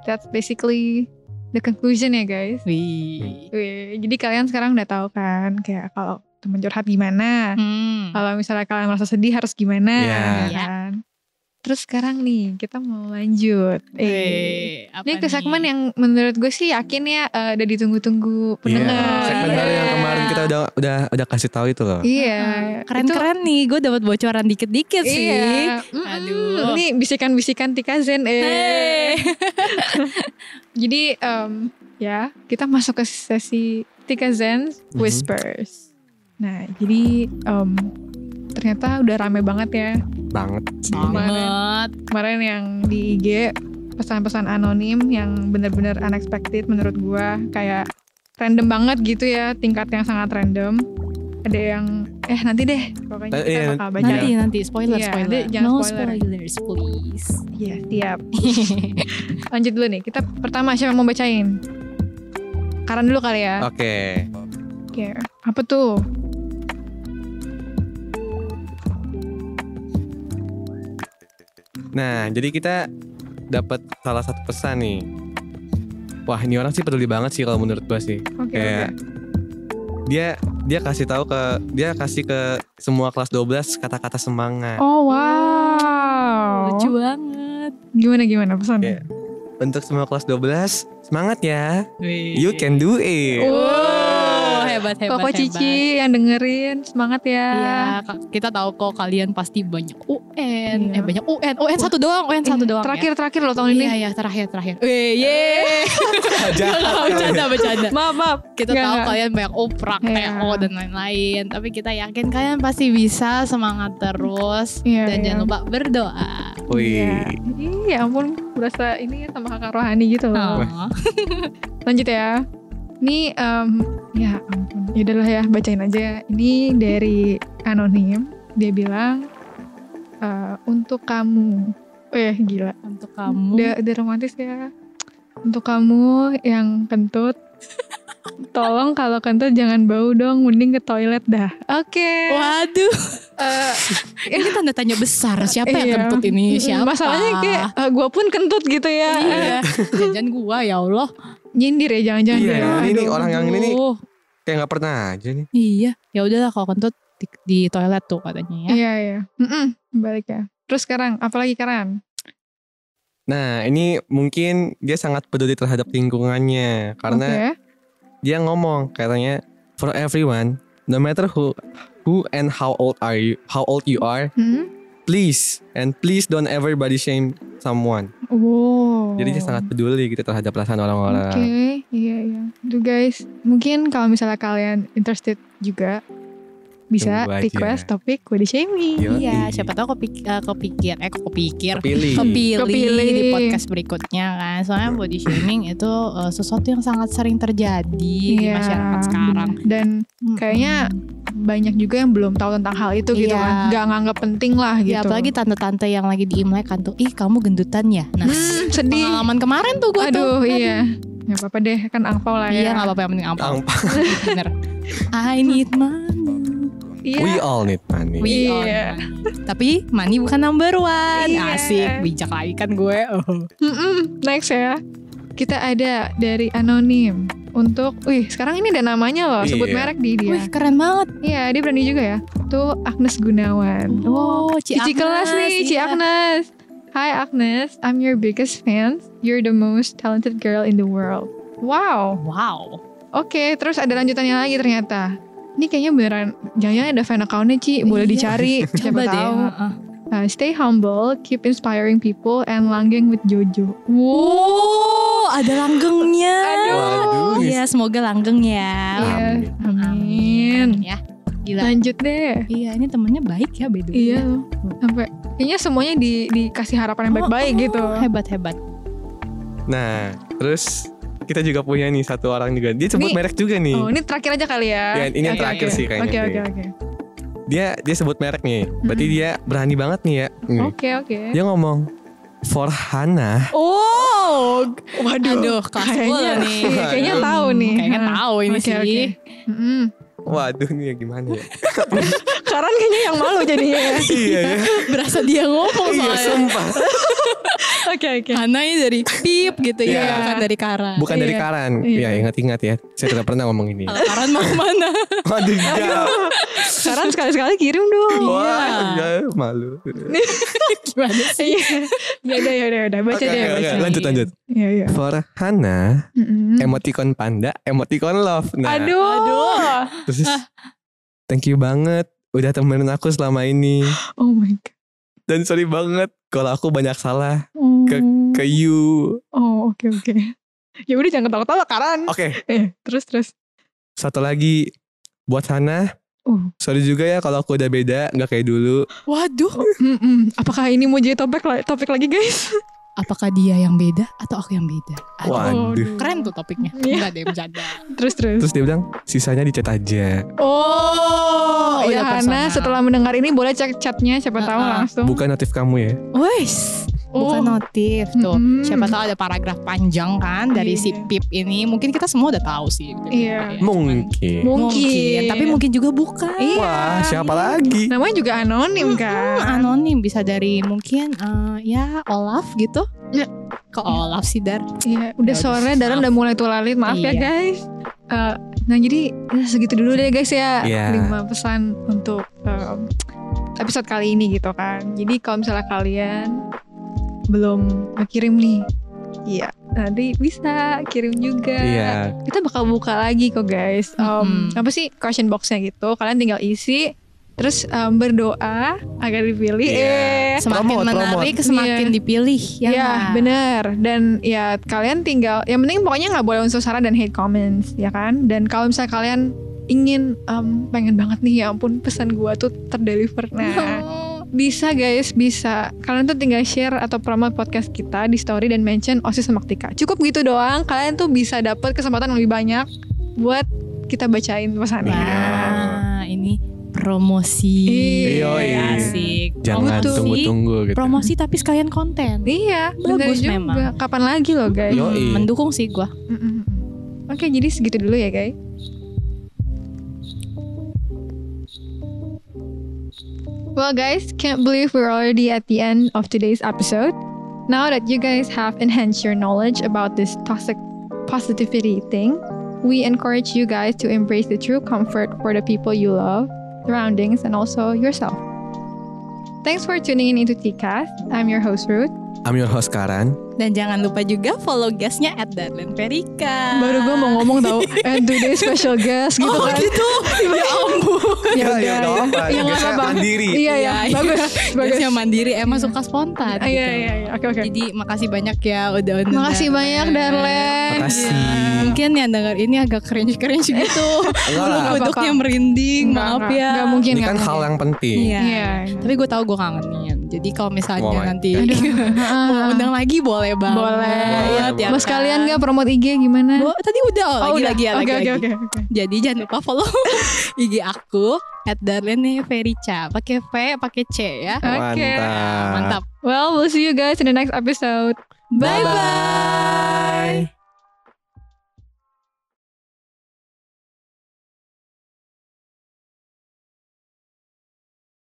that's basically the conclusion ya guys. Wih. Wih, jadi kalian sekarang udah tahu kan kayak kalau temen curhat gimana, Hmm. kalau misalnya kalian merasa sedih harus gimana, Iya. ya kan? Terus sekarang nih kita mau lanjut. Eh, Eh, apa ini ke nih? segmen yang menurut gue sih yakin ya eh, udah ditunggu-tunggu Iya, pendengar. segmen Iya. baru yang kemarin kita udah udah udah kasih tahu itu loh. Iya, Ah, Keren-keren nih, gue dapat bocoran dikit-dikit Itu- sih. Iya. Aduh. Ini bisikan-bisikan Tika Zen. Eh. Hey. <laughs> Jadi em, ya kita masuk ke sesi Tika Zen Mhm. Whispers. Nah jadi em, ternyata udah rame banget ya Banget. Banget. kemarin yang di IG pesan-pesan anonim yang bener-bener unexpected menurut gua kayak random banget gitu ya tingkat yang sangat random. Ada yang eh nanti deh pokoknya Eh, kita iya, bakal bacain. Nanti nanti spoiler Iya, spoiler. nanti jangan no spoiler. spoilers please. Iya siap. <laughs> Lanjut dulu nih kita pertama siapa yang mau bacain? Karan dulu kali ya. Oke. Oke, apa tuh? Nah, jadi kita dapat salah satu pesan nih. Wah, ini orang sih peduli banget sih kalau menurut gua sih. Oke, Kayak oke. dia dia kasih tahu ke dia kasih ke semua kelas 12 kata-kata semangat. Oh wow. Lucu banget. Gimana gimana pesannya? Iya. Untuk semua kelas 12, semangat ya. Wih. You can do it. Oh, hebat hebat Koko hebat. Cici yang dengerin semangat ya. Iya, kita tahu kok kalian pasti banyak UN, Iya. eh banyak UN, UN satu doang, UN satu doang. Terakhir terakhir loh ya. tahun ini. Iya, iya, terakhir terakhir. Weh, ye. <laughs> Bercanda, bercanda. Maaf maaf. Kita Nggak, tahu nggak. kalian banyak oprak, Iya. PO dan lain-lain, tapi kita yakin kalian pasti bisa semangat terus Iya, dan iya. jangan lupa berdoa. Wih. Iya ampun berasa ini ya sama kakak rohani gitu loh. Oh. Lanjut ya. Ini em, ya ampun. Ya udahlah ya bacain aja. Ini dari anonim. Dia bilang eh, untuk kamu. Eh gila. Untuk kamu. Udah, udah romantis ya. Untuk kamu yang kentut. Tolong kalau kentut jangan bau dong, mending ke toilet dah. Oke. Waduh, Eh, ini tanda tanya besar. Siapa yang Iya. kentut ini? Siapa? Masalahnya kayak gue pun kentut gitu ya. Iya. Jajan gua ya Allah. Nyindir ya jangan-jangan Iya, ya. ini Aduh. orang yang ini nih kayak nggak pernah aja nih. Iya, ya udahlah kalau kentut di, di toilet tuh katanya ya. Iya iya. Mm-mm, balik ya. Terus sekarang apalagi Karan? Nah, ini mungkin dia sangat peduli terhadap lingkungannya karena Oke. Dia ngomong katanya for everyone, no matter who who and how old are you, how old you are, Hmm? please and please don't ever body shame someone. Wow. Jadi dia sangat peduli gitu terhadap perasaan Oke, orang-orang. iya iya. Tuh guys, mungkin kalau misalnya kalian interested juga bisa aja. request topik body shaming. Yo. Iya, siapa tahu kepik, eh, kepikir, eh kok kepikir, Pilih. kepilih, Kepilih. di podcast berikutnya kan. Soalnya body shaming itu eh, sesuatu yang sangat sering terjadi di Iya, masyarakat sekarang. bener. Dan kayaknya banyak juga yang belum tahu tentang hal itu gitu Iya. kan. Gak nganggap penting lah gitu. Ya apalagi tante-tante yang lagi di Imlek kan tuh, ih kamu gendutan ya. Nah, Hmm, sedih. pengalaman kemarin tuh gue Aduh, tuh. iya. Ya apa-apa deh, kan angpau lah ya. Iya nggak apa-apa yang penting apa. Angpau. Bener. <laughs> I need money. Iya. We all need money. We all Iya. need money. Tapi money bukan number one. Iya. Asik, bijak lagi kan gue. Oh. <laughs> Mm-mm, next ya. Kita ada dari anonim untuk, wih sekarang ini ada namanya loh, sebut Iya. merek di dia. Wih keren banget. Iya, dia berani juga ya. Tuh Agnes Gunawan. Oh, Ci Cici kelas nih, Ci iya. Agnes. Hi Agnes, I'm your biggest fan. You're the most talented girl in the world. Wow. Wow. Oke, terus ada lanjutannya lagi ternyata. Ini kayaknya beneran, jangan-jangan ada fan account-nya Ci, boleh Iya. dicari. <laughs> Siapa Coba deh. tahu. heeh. Uh, stay humble, keep inspiring people, and langgeng with Jojo. Wow, ada langgengnya. Aduh. Iya, semoga langgeng ya. Iya, Amin. amin. Ya. Gila. Lanjut deh. Iya, ini temennya baik ya by the way. Iya loh. Sampai kayaknya semuanya di dikasih harapan yang baik-baik Oh, gitu. oh, Hebat hebat. Nah, terus kita juga punya nih satu orang juga. Dia sebut Ini- merek juga nih. Oh, ini terakhir aja kali ya. Ya, ini yang Oke, terakhir oke. sih kayaknya Oke, oke, oke. Dia dia sebut merek nih. Berarti Mm-mm. dia berani banget nih ya. Oke, oke. Dia ngomong for Hana. Oh, waduh. Aduh, kelas kayaknya, nih. <laughs> kayaknya tahu nih. Kayaknya Hah. tahu ini Oke, sih. oke. Mm-mm. Waduh nih ya gimana ya? <laughs> Karan kayaknya yang malu jadinya ya. iya ya. <laughs> Berasa dia ngomong Iya soalnya. sumpah. <laughs> Oke, oke. Hana ini dari pip gitu ya, Iya. bukan dari Kara. Bukan dari Iya. Karan. Iya. Iya, ingat-ingat ya. Saya tidak pernah ngomong ini. Kalau Karan mau ke mana? Waduh, enggak. Karan sekali-sekali kirim dong. Wah, Iya. malu. Gimana sih? Iya. Ya udah, ya udah, ya udah. Baca Oke, deh, oke, baca. oke. Lanjut, lanjut. Iya, iya. For Hana, Mm-mm. emoticon panda, emoticon love. Nah, Aduh. Aduh. terus thank you banget udah temenin aku selama ini. Oh my god. Dan sorry banget kalau aku banyak salah Oh. ke you. Oh, oke, oke. Ya udah jangan ketawa-tawa, Karan. Oke, Eh, terus, terus. satu lagi buat Hana. Uh. Sorry juga ya kalau aku udah beda, nggak kayak dulu. Waduh. Mm-mm. Apakah ini mau jadi topik, topik lagi, guys? <laughs> Apakah dia yang beda atau aku yang beda? Aduh. Waduh. Keren tuh topiknya. <laughs> Iya. Enggak deh bercanda. Terus, terus. Terus dia bilang sisanya dicat aja. Oh, ya udah Hana personal. setelah mendengar ini boleh cek chatnya siapa tahu Uh-uh. langsung. Bukan notif kamu ya. Wes. Bukan Oh. notif tuh. Mm-mm. Siapa tahu ada paragraf panjang kan dari si Iya. Pip ini. Mungkin kita semua udah tahu sih. Iya. Mungkin. Mungkin. Mungkin. Tapi mungkin juga bukan. Iya. Wah, siapa lagi? Namanya juga anonim Hmm, kan. anonim bisa dari mungkin eh, ya Olaf gitu. Ya. Ke Olaf sih Dar. Iya, udah Ya sore maaf. udah mulai tulalit. Maaf ya Iya. guys. Eh, nah jadi ya segitu dulu deh guys ya. Iya. Lima pesan untuk em, episode kali ini gitu kan. Jadi kalau misalnya kalian belum ngekirim nih, iya nanti bisa kirim juga. Iya. Kita bakal buka lagi kok guys. Em, Mm-mm. Apa sih question boxnya gitu? Kalian tinggal isi. Terus em, berdoa agar dipilih. Iya. Eh, Semakin Promote, menarik promote. semakin Iya. dipilih ya. Ya, nggak? bener Dan ya kalian tinggal Yang penting pokoknya nggak boleh unsur sara dan hate comments Ya kan Dan kalau misalnya kalian ingin em, Pengen banget nih ya ampun pesan gua tuh terdeliver Nah <laughs> bisa guys bisa Kalian tuh tinggal share atau promote podcast kita Di story dan mention Osis Semaktika Cukup gitu doang Kalian tuh bisa dapet kesempatan lebih banyak Buat kita bacain pesannya Nah, ini promosi. Iya. Asik. Jangan tunggu-tunggu gitu. Promosi tapi sekalian konten. Iya Bagus juga. memang. Kapan lagi loh guys Yo. Yoi. Mendukung sih gua. Mm-mm. Oke, jadi segitu dulu ya, guys. Well, guys, can't believe we're already at the end of today's episode. Now that you guys have enhanced your knowledge about this toxic positivity thing, we encourage you guys to embrace the true comfort for the people you love, surroundings, and also yourself. Thanks for tuning in into TCAST. I'm your host, Ruth. I'm your host Karan. Dan jangan lupa juga follow guestnya at Darlene Perika. Baru gue mau ngomong tau, <laughs> and today special guest gitu oh kan. gitu. ya ampun. Ya udah, ya, nggak apa-apa. ya nggak Guestnya apa-apa. mandiri. Iya, iya, Iya, bagus, <laughs> bagus. Guestnya mandiri emang suka spontan. Iya, gitu. iya, iya, oke, oke. Jadi makasih banyak ya udah undang Makasih banyak Darlen. Makasih. Mungkin yang denger ini agak cringe-cringe gitu. <laughs> Bulu lah. Nggak kuduknya merinding, maaf ya. nggak mungkin, Ini kan hal yang penting. Iya. Iya. Tapi gue tahu gue kangenin. Jadi kalau misalnya Oh, nanti Mau undang lagi boleh banget. Boleh. Ya Mau kan? sekalian gak promote IG gimana? Bo- tadi udah oh, lagi udah. lagi ya Oke, lagi oke, lagi. oke, oke. Jadi jangan lupa follow <laughs> IG aku at Darlene Ferica. Pakai V, pakai C ya. Oke. Mantap. Mantap. Well, we'll see you guys in the next episode. Bye bye. Bye-bye.